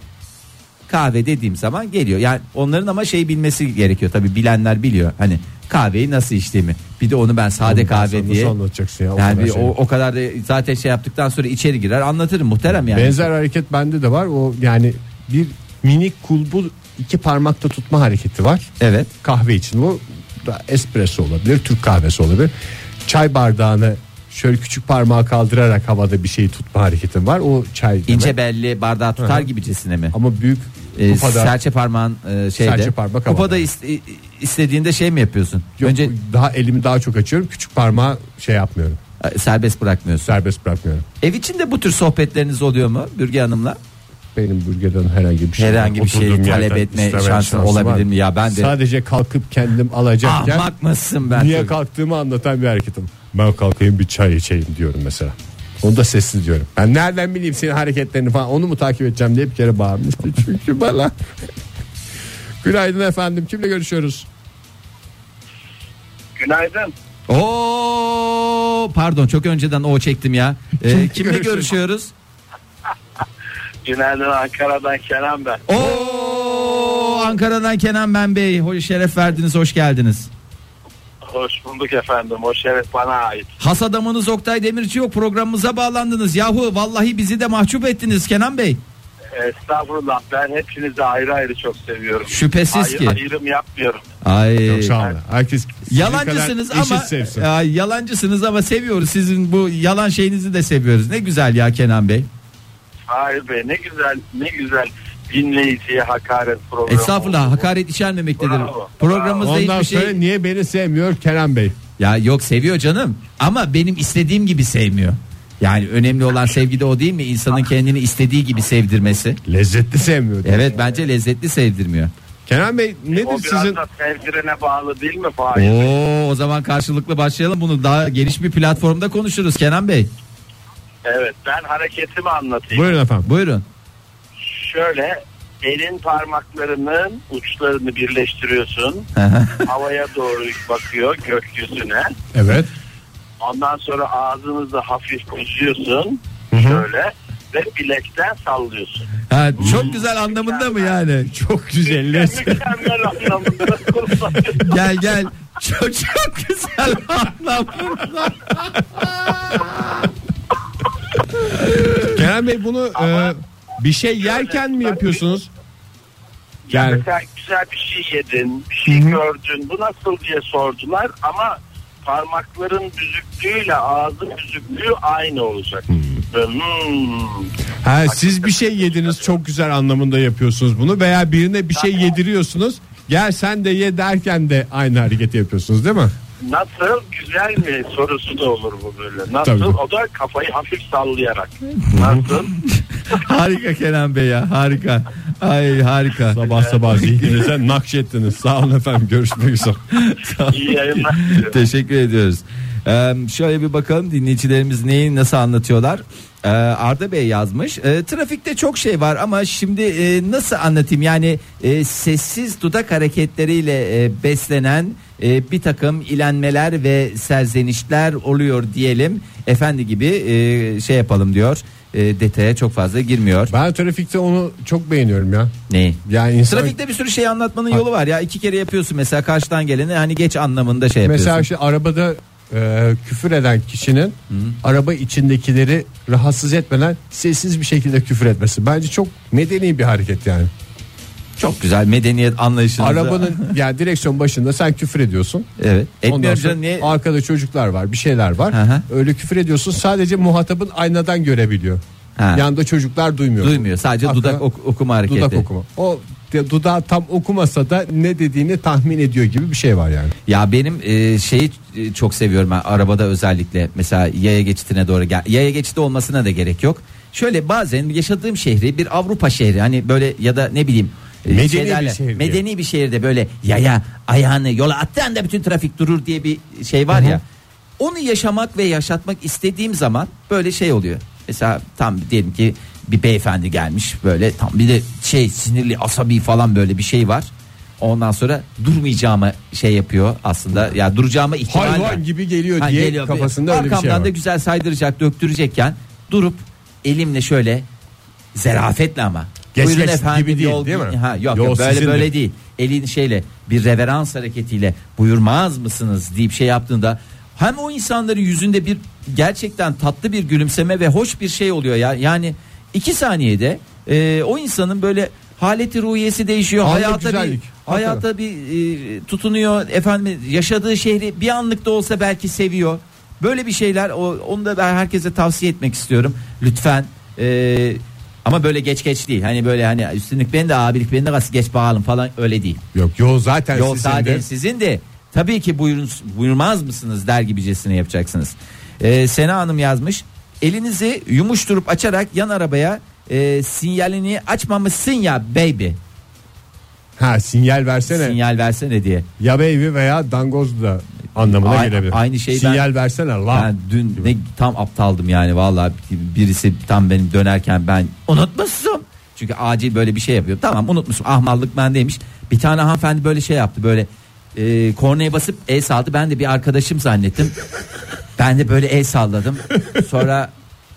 kahve dediğim zaman geliyor. Yani onların ama şey bilmesi gerekiyor. Tabi bilenler biliyor. Hani kahveyi nasıl içtiğimi. Bir de onu ben sade Onu ben kahve sana diye. anlatacaksın ya, o yani kadar şey. o, o kadar da zaten şey yaptıktan sonra içeri girer anlatırım muhterem yani. benzer hareket bende de var. O yani bir minik kulbu iki parmakta tutma hareketi var. Evet. Kahve için bu da espresso olabilir, Türk kahvesi olabilir. Çay bardağını şöyle küçük parmağı kaldırarak havada bir şeyi tutma hareketim var. O çay demek. İnce belli bardağı tutar hı. gibicesine mi? ama büyük Ee, kupada serçe parmağın e, şeyde. Serçe parmak kupada is- istediğinde şey mi yapıyorsun? Yok, Önce daha elimi daha çok açıyorum. Küçük parmağı şey yapmıyorum. e, serbest bırakmıyorsun. Serbest bırakmıyorum. Ev içinde bu tür sohbetleriniz oluyor mu Bürge Hanım'la? Benim bölgeden herhangi bir şey Herhangi bir şeyi Oturduğum talep yerden etme isteme şansın şansım olabilir mi? Ya ben de- Sadece kalkıp kendim alacakken Ahmak mısın ben? niye kalktığımı anlatan bir hareketim. Ben kalkayım bir çay içeyim diyorum mesela. Onu da sessiz diyorum. Ben nereden bileyim senin hareketlerini falan onu mu takip edeceğim diye bir kere bağırmıştı çünkü bana. Günaydın efendim kimle görüşüyoruz? Günaydın. Oo pardon çok önceden o çektim ya. Ee, kimle görüşüyoruz? Günaydın Ankara'dan Kenan ben. Oo Ankara'dan Kenan Ben Bey. Hoş şeref verdiniz, hoş geldiniz. Hoş bulduk efendim. O şeref bana ait. Has adamınız Oktay Demirci yok programımıza bağlandınız. Yahu vallahi bizi de mahcup ettiniz Kenan Bey. Estağfurullah ben hepinizi ayrı ayrı çok seviyorum. Şüphesiz Ay- ki. Ayrım yapmıyorum. Ay. Yok sağ olun. Herkes Yalancısınız ama. Ya, yalancısınız ama seviyoruz sizin bu yalan şeyinizi de seviyoruz. Ne güzel ya Kenan Bey. Hayır be ne güzel ne güzel dinleyiciye hakaret programı. Estağfurullah oldu. hakaret içermemektedir. Bravo, Programımızda Ondan hiçbir sonra şey niye beni sevmiyor Kerem Bey? ya yok seviyor canım ama benim istediğim gibi sevmiyor. Yani önemli olan sevgide o değil mi? İnsanın kendini istediği gibi sevdirmesi. Lezzetli sevmiyor. Evet bence lezzetli sevdirmiyor. Kenan Bey nedir O biraz sizin da sevdirene bağlı değil mi Fahir? Oo o zaman karşılıklı başlayalım bunu daha geniş bir platformda konuşuruz Kenan Bey. Evet ben hareketimi anlatayım. Buyurun efendim. Buyurun. Şöyle elin parmaklarının uçlarını birleştiriyorsun. havaya doğru bakıyor gökyüzüne. Evet. Ondan sonra ağzınızı hafif uzuyorsun. Şöyle ve bilekten sallıyorsun. ha, çok güzel anlamında mı yani? Çok güzel. Mükemmel anlamında. Gel gel. Çok çok güzel anlamında. Kenan Bey bunu Ama- e, bir şey yerken mi yapıyorsunuz? Yani mesela güzel bir şey yedin, bir şey gördün, bu nasıl diye sordular ama parmakların büzüklüğüyle ağzın büzüklüğü aynı olacak. Böyle, hmm. ha, siz bir şey yediniz çok güzel anlamında yapıyorsunuz bunu veya birine bir şey yediriyorsunuz. Gel sen de ye derken de aynı hareketi yapıyorsunuz değil mi? Nasıl güzel mi sorusu da olur bu böyle. Nasıl Tabii. o da kafayı hafif sallayarak. Nasıl? Harika Kenan Bey ya harika. Ay harika. Sabah sabah zihninize nakşettiniz. Sağ olun efendim görüşmek üzere. İyi yayınlar. Teşekkür ediyoruz. Ee, şöyle bir bakalım dinleyicilerimiz neyi nasıl anlatıyorlar. Ee, Arda Bey yazmış. Ee, trafikte çok şey var ama şimdi e, nasıl anlatayım? Yani e, sessiz dudak hareketleriyle e, beslenen e, bir takım ilenmeler ve serzenişler oluyor diyelim. Efendi gibi e, şey yapalım diyor. E, detaya çok fazla girmiyor. Ben trafikte onu çok beğeniyorum ya. Neyi? Yani insan Trafikte bir sürü şey anlatmanın yolu var ya. iki kere yapıyorsun mesela karşıdan geleni hani geç anlamında şey yapıyorsun. mesela işte arabada e, küfür eden kişinin araba içindekileri rahatsız etmeden sessiz bir şekilde küfür etmesi. Bence çok medeni bir hareket yani. Çok güzel medeniyet anlayışınızı. Arabanın yani direksiyon başında sen küfür ediyorsun. Evet. Ondan sonra niye? arkada çocuklar var, bir şeyler var. Hı hı. Öyle küfür ediyorsun. Sadece muhatabın aynadan görebiliyor. Ha. Yanında çocuklar duymuyor. Duymuyor. Sadece Arkada dudak ok- okuma hareketi. Dudak okuma. O de- dudağı tam okumasa da ne dediğini tahmin ediyor gibi bir şey var yani. Ya benim e, şeyi e, çok seviyorum ben arabada özellikle mesela yaya geçitine doğru gel. Yaya geçidi olmasına da gerek yok. Şöyle bazen yaşadığım şehri bir Avrupa şehri hani böyle ya da ne bileyim e, Medeni şeylerle- bir şehir medeni bir şehirde böyle yaya ayağını yola attığın bütün trafik durur diye bir şey var ya. Onu yaşamak ve yaşatmak istediğim zaman böyle şey oluyor. Mesela tam diyelim ki bir beyefendi gelmiş böyle tam bir de şey sinirli asabi falan böyle bir şey var. Ondan sonra durmayacağıma şey yapıyor aslında. Ya duracağıma ihtimal. Hayvan gibi geliyor Ha, diye geliyor. kafasında öyle bir şey Arkamdan var. da güzel saydıracak döktürecekken durup elimle şöyle zerafetle ama. Geç Buyurun geç efendim gibi değil, yol değil mi? Ha, yok Yol yok böyle sizin de. böyle değil. Elin şeyle bir reverans hareketiyle buyurmaz mısınız deyip şey yaptığında hem o insanların yüzünde bir gerçekten tatlı bir gülümseme ve hoş bir şey oluyor ya. Yani iki saniyede e, o insanın böyle haleti ruhiyesi değişiyor. Anlık hayata güzellik. bir hayata bir e, tutunuyor efendim yaşadığı şehri bir anlık da olsa belki seviyor. Böyle bir şeyler o, onu da ben herkese tavsiye etmek istiyorum. Lütfen e, ama böyle geç geç değil. Hani böyle hani üstünlük beni de abilik beni de nasıl geç bağalım falan öyle değil. Yok yol zaten Yol sizin zaten de. sizin de tabii ki buyurun, buyurmaz mısınız der gibicesine yapacaksınız. Ee, Sena Hanım yazmış. Elinizi yumuşturup açarak yan arabaya e, sinyalini açmamışsın ya baby. Ha sinyal versene. Sinyal versene diye. Ya baby veya dangoz da anlamına A- gelebilir. aynı şeyi Sinyal ben- versene la. Ben dün ne tam aptaldım yani vallahi birisi tam benim dönerken ben unutmuşsun. Çünkü acil böyle bir şey yapıyor. Tamam unutmuşum ahmallık bendeymiş. Bir tane hanımefendi böyle şey yaptı böyle e, kornaya basıp el saldı. Ben de bir arkadaşım zannettim. Ben de böyle el salladım. Sonra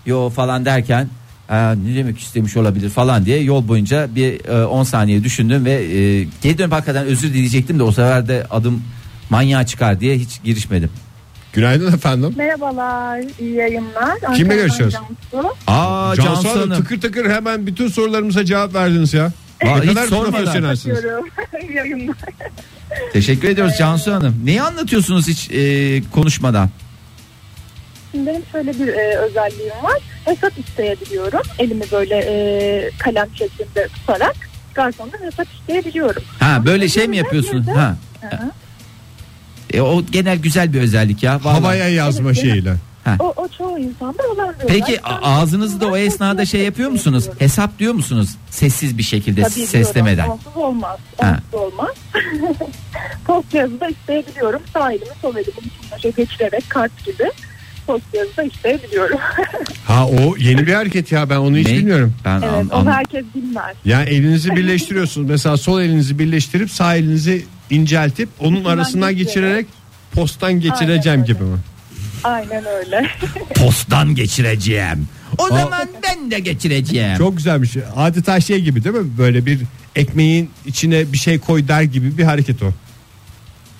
yo falan derken "Aa, ne demek istemiş olabilir falan diye yol boyunca bir e, 10 saniye düşündüm ve e, geri dönüp hakikaten özür dileyecektim de o sefer de adım manyağa çıkar diye hiç girişmedim. Günaydın efendim. Merhabalar, iyi yayınlar. Kimle Ankara'dan görüşüyoruz? Cansu. Aa Cansu Cansu Hanım tıkır tıkır hemen bütün sorularımıza cevap verdiniz ya. Aa, ne hiç kadar sormadan. profesyonelsiniz. Diyorum. Yayınlar. Teşekkür ediyoruz Cansu Hanım. Neyi anlatıyorsunuz hiç e, konuşmadan? Şimdi benim şöyle bir e, özelliğim var. Hesap isteyebiliyorum. Elimi böyle e, kalem şeklinde tutarak garsondan hesap isteyebiliyorum. Ha böyle şey mi yapıyorsun? Ha. E, o genel güzel bir özellik ya. vallahi. Havaya yazma Evet, şeyiyle. O, o çoğu insanda olan bir Peki özellik. a- ağzınızı da o esnada şey yapıyor musunuz? Hesap diyor musunuz? Sessiz bir şekilde Tabii seslemeden. diyorum, Onsuz olmaz. Ha. Onsuz olmaz. Post yazı da isteyebiliyorum. Sağ elimi sol elimi şey geçirerek kart gibi post yazı da isteyebiliyorum. Ha o yeni bir hareket ya ben onu hiç Ne? bilmiyorum. Ben evet an- onu an- herkes bilmez. Yani elinizi birleştiriyorsunuz. Mesela sol elinizi birleştirip sağ elinizi inceltip onun arasından geçirerek. geçirerek posttan geçireceğim Aynen gibi mi? Aynen öyle. posttan geçireceğim. O zaman ben de geçireceğim. Çok güzelmiş. Adeta şey gibi değil mi? Böyle bir ekmeğin içine bir şey koy der gibi bir hareket o.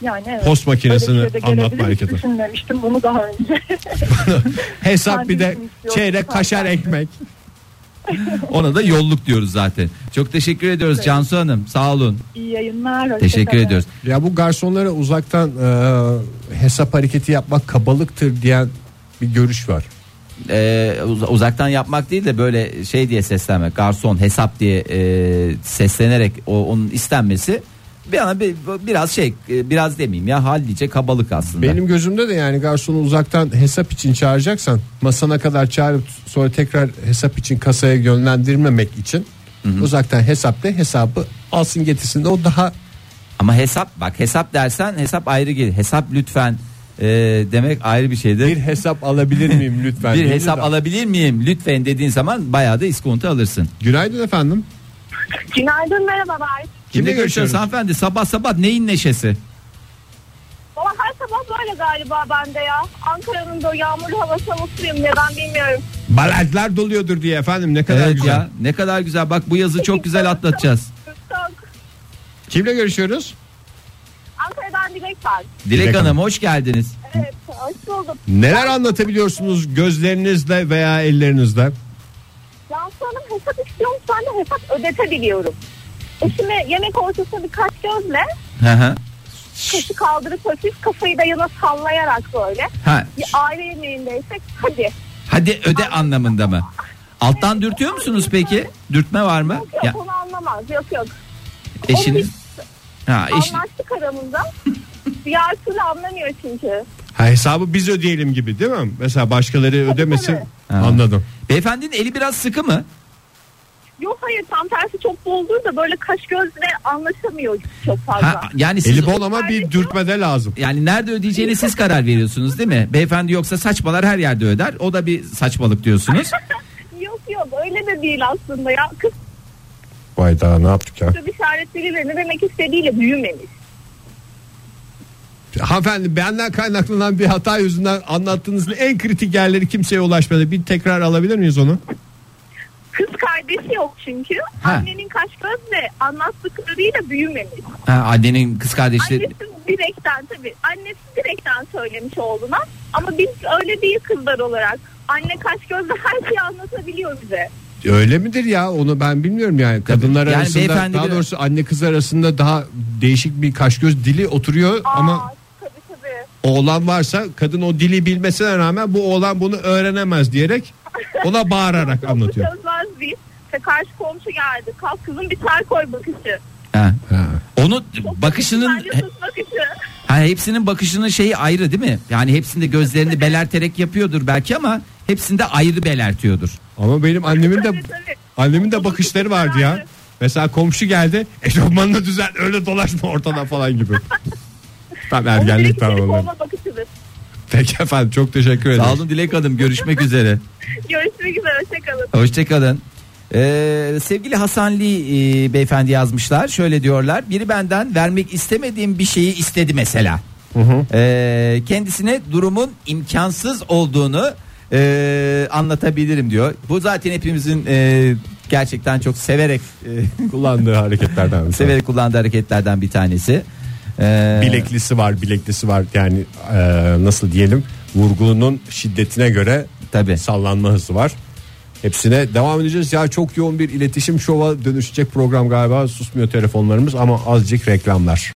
Yani evet. Post makinesini Öyle şey anlatma hareketi. Düşünmemiştim bunu daha önce. Hesap bir de çeyrek kaşar ekmek. Ona da yolluk diyoruz zaten. Çok teşekkür ediyoruz Cansu Hanım. Sağ olun. İyi yayınlar. Teşekkür ediyoruz. Ya bu garsonlara uzaktan e, hesap hareketi yapmak kabalıktır diyen bir görüş var. Ee, uz- uzaktan yapmak değil de böyle şey diye seslenmek garson hesap diye e, seslenerek o, onun istenmesi bir biraz şey e, biraz demeyeyim ya hallice kabalık aslında. Benim gözümde de yani garsonu uzaktan hesap için çağıracaksan masana kadar çağırıp sonra tekrar hesap için kasaya yönlendirmemek için uzaktan hesapta hesabı alsın getirsin de o daha Ama hesap bak hesap dersen hesap ayrı gelir. Hesap lütfen e, demek ayrı bir şeydir. bir hesap alabilir miyim lütfen? Bir hesap de- alabilir miyim lütfen dediğin zaman bayağı da iskonto alırsın. Günaydın efendim. Günaydın merhabalar. Kimle Kimle görüşüyoruz hanımefendi sabah sabah neyin neşesi? Valla her sabah böyle galiba bende ya. Ankara'nın da o yağmurlu havasına mutluyum neden bilmiyorum. Baladlar doluyordur diye efendim ne kadar Evet güzel. ya ne kadar güzel bak bu yazı çok güzel atlatacağız. Çok. Kimle görüşüyoruz? Ankara'dan Dilek var. Dilek Dilek Hanım hoş geldiniz. Evet hoş bulduk. Neler anlatabiliyorsunuz gözlerinizle veya ellerinizle? Cansu Hanım hesap istiyormuş ben de hesap ödetebiliyorum. Eşime yemek ortasında birkaç gözle Hı hı. kaşı kaldırıp hafif kafayı da yana sallayarak böyle. ha, Bir aile yemeğindeysek hadi. hadi öde anlamında mı? Alttan dürtüyor musunuz peki? Dürtme var mı? Yok Ya onu anlamaz yok yok. eşiniz ha eş Anlaştık aramızda. Diğer türlü anlamıyor çünkü. Ha, hesabı biz ödeyelim gibi değil mi? Mesela başkaları ödemesin. tabii. Ha. Anladım. Beyefendinin eli biraz sıkı mı? Yok hayır tam tersi çok boldur da böyle kaş gözle anlaşamıyor çok fazla. Ha, yani siz Eli bol ama bir dürtmede lazım. yani nerede ödeyeceğini siz karar veriyorsunuz değil mi? Beyefendi yoksa saçmalar her yerde öder. O da bir saçmalık diyorsunuz. Yok yok öyle de değil aslında ya. Kız Vay daha ne yaptık ya? bir işaretleriyle ne demek istediğiyle büyümemiş. Hanımefendi benden kaynaklanan bir hata yüzünden anlattığınız en kritik yerleri kimseye ulaşmadı. Bir tekrar alabilir miyiz onu? Kız kardeşi yok çünkü. Ha. Annenin kaş gözle anlattıklarıyla büyümemiş. Ha, annenin kız kardeşi Annesi direkten tabii. Annesi direkten söylemiş oğluna. Ama biz öyle değil kızlar olarak. Anne kaş gözle her şeyi anlatabiliyor bize. Öyle midir ya onu ben bilmiyorum yani kadınlar Yani arasında daha bir- doğrusu anne kız arasında daha değişik bir kaş göz dili oturuyor Aa, ama tabii tabii. oğlan varsa kadın o dili bilmesine rağmen bu oğlan bunu öğrenemez diyerek ona bağırarak anlatıyor. İşte karşı komşu geldi. Kalk kızım bir çay koy bakışı. Ha. Ha. Onu bakışının bakışı. ha, hepsinin bakışının şeyi ayrı değil mi? Yani hepsinde gözlerini belerterek yapıyordur belki ama hepsinde ayrı belertiyordur. Ama benim annemin de annemin de bakışları vardı ya. Mesela komşu geldi eşofmanını düzen öyle dolaşma ortada falan gibi. Tam ergenlik bakışıdır. Peki efendim çok teşekkür ederim. Sağ olun Dilek Hanım görüşmek üzere. Görüşmek üzere. Hoşçakalın. Hoşçakalın. Ee, sevgili Hasan Lee e, beyefendi yazmışlar. Şöyle diyorlar. Biri benden vermek istemediğim bir şeyi istedi mesela. Ee, kendisine durumun imkansız olduğunu e, anlatabilirim diyor. Bu zaten hepimizin e, gerçekten çok severek e, Kullandığı hareketlerden. bir severek kullandığı hareketlerden bir tanesi. Ee, bileklisi var bileklisi var yani e, nasıl diyelim vurgunun şiddetine göre Tabii. sallanma hızı var. Hepsine devam edeceğiz. Ya çok yoğun bir iletişim şova dönüşecek program galiba. Susmuyor telefonlarımız ama azıcık reklamlar.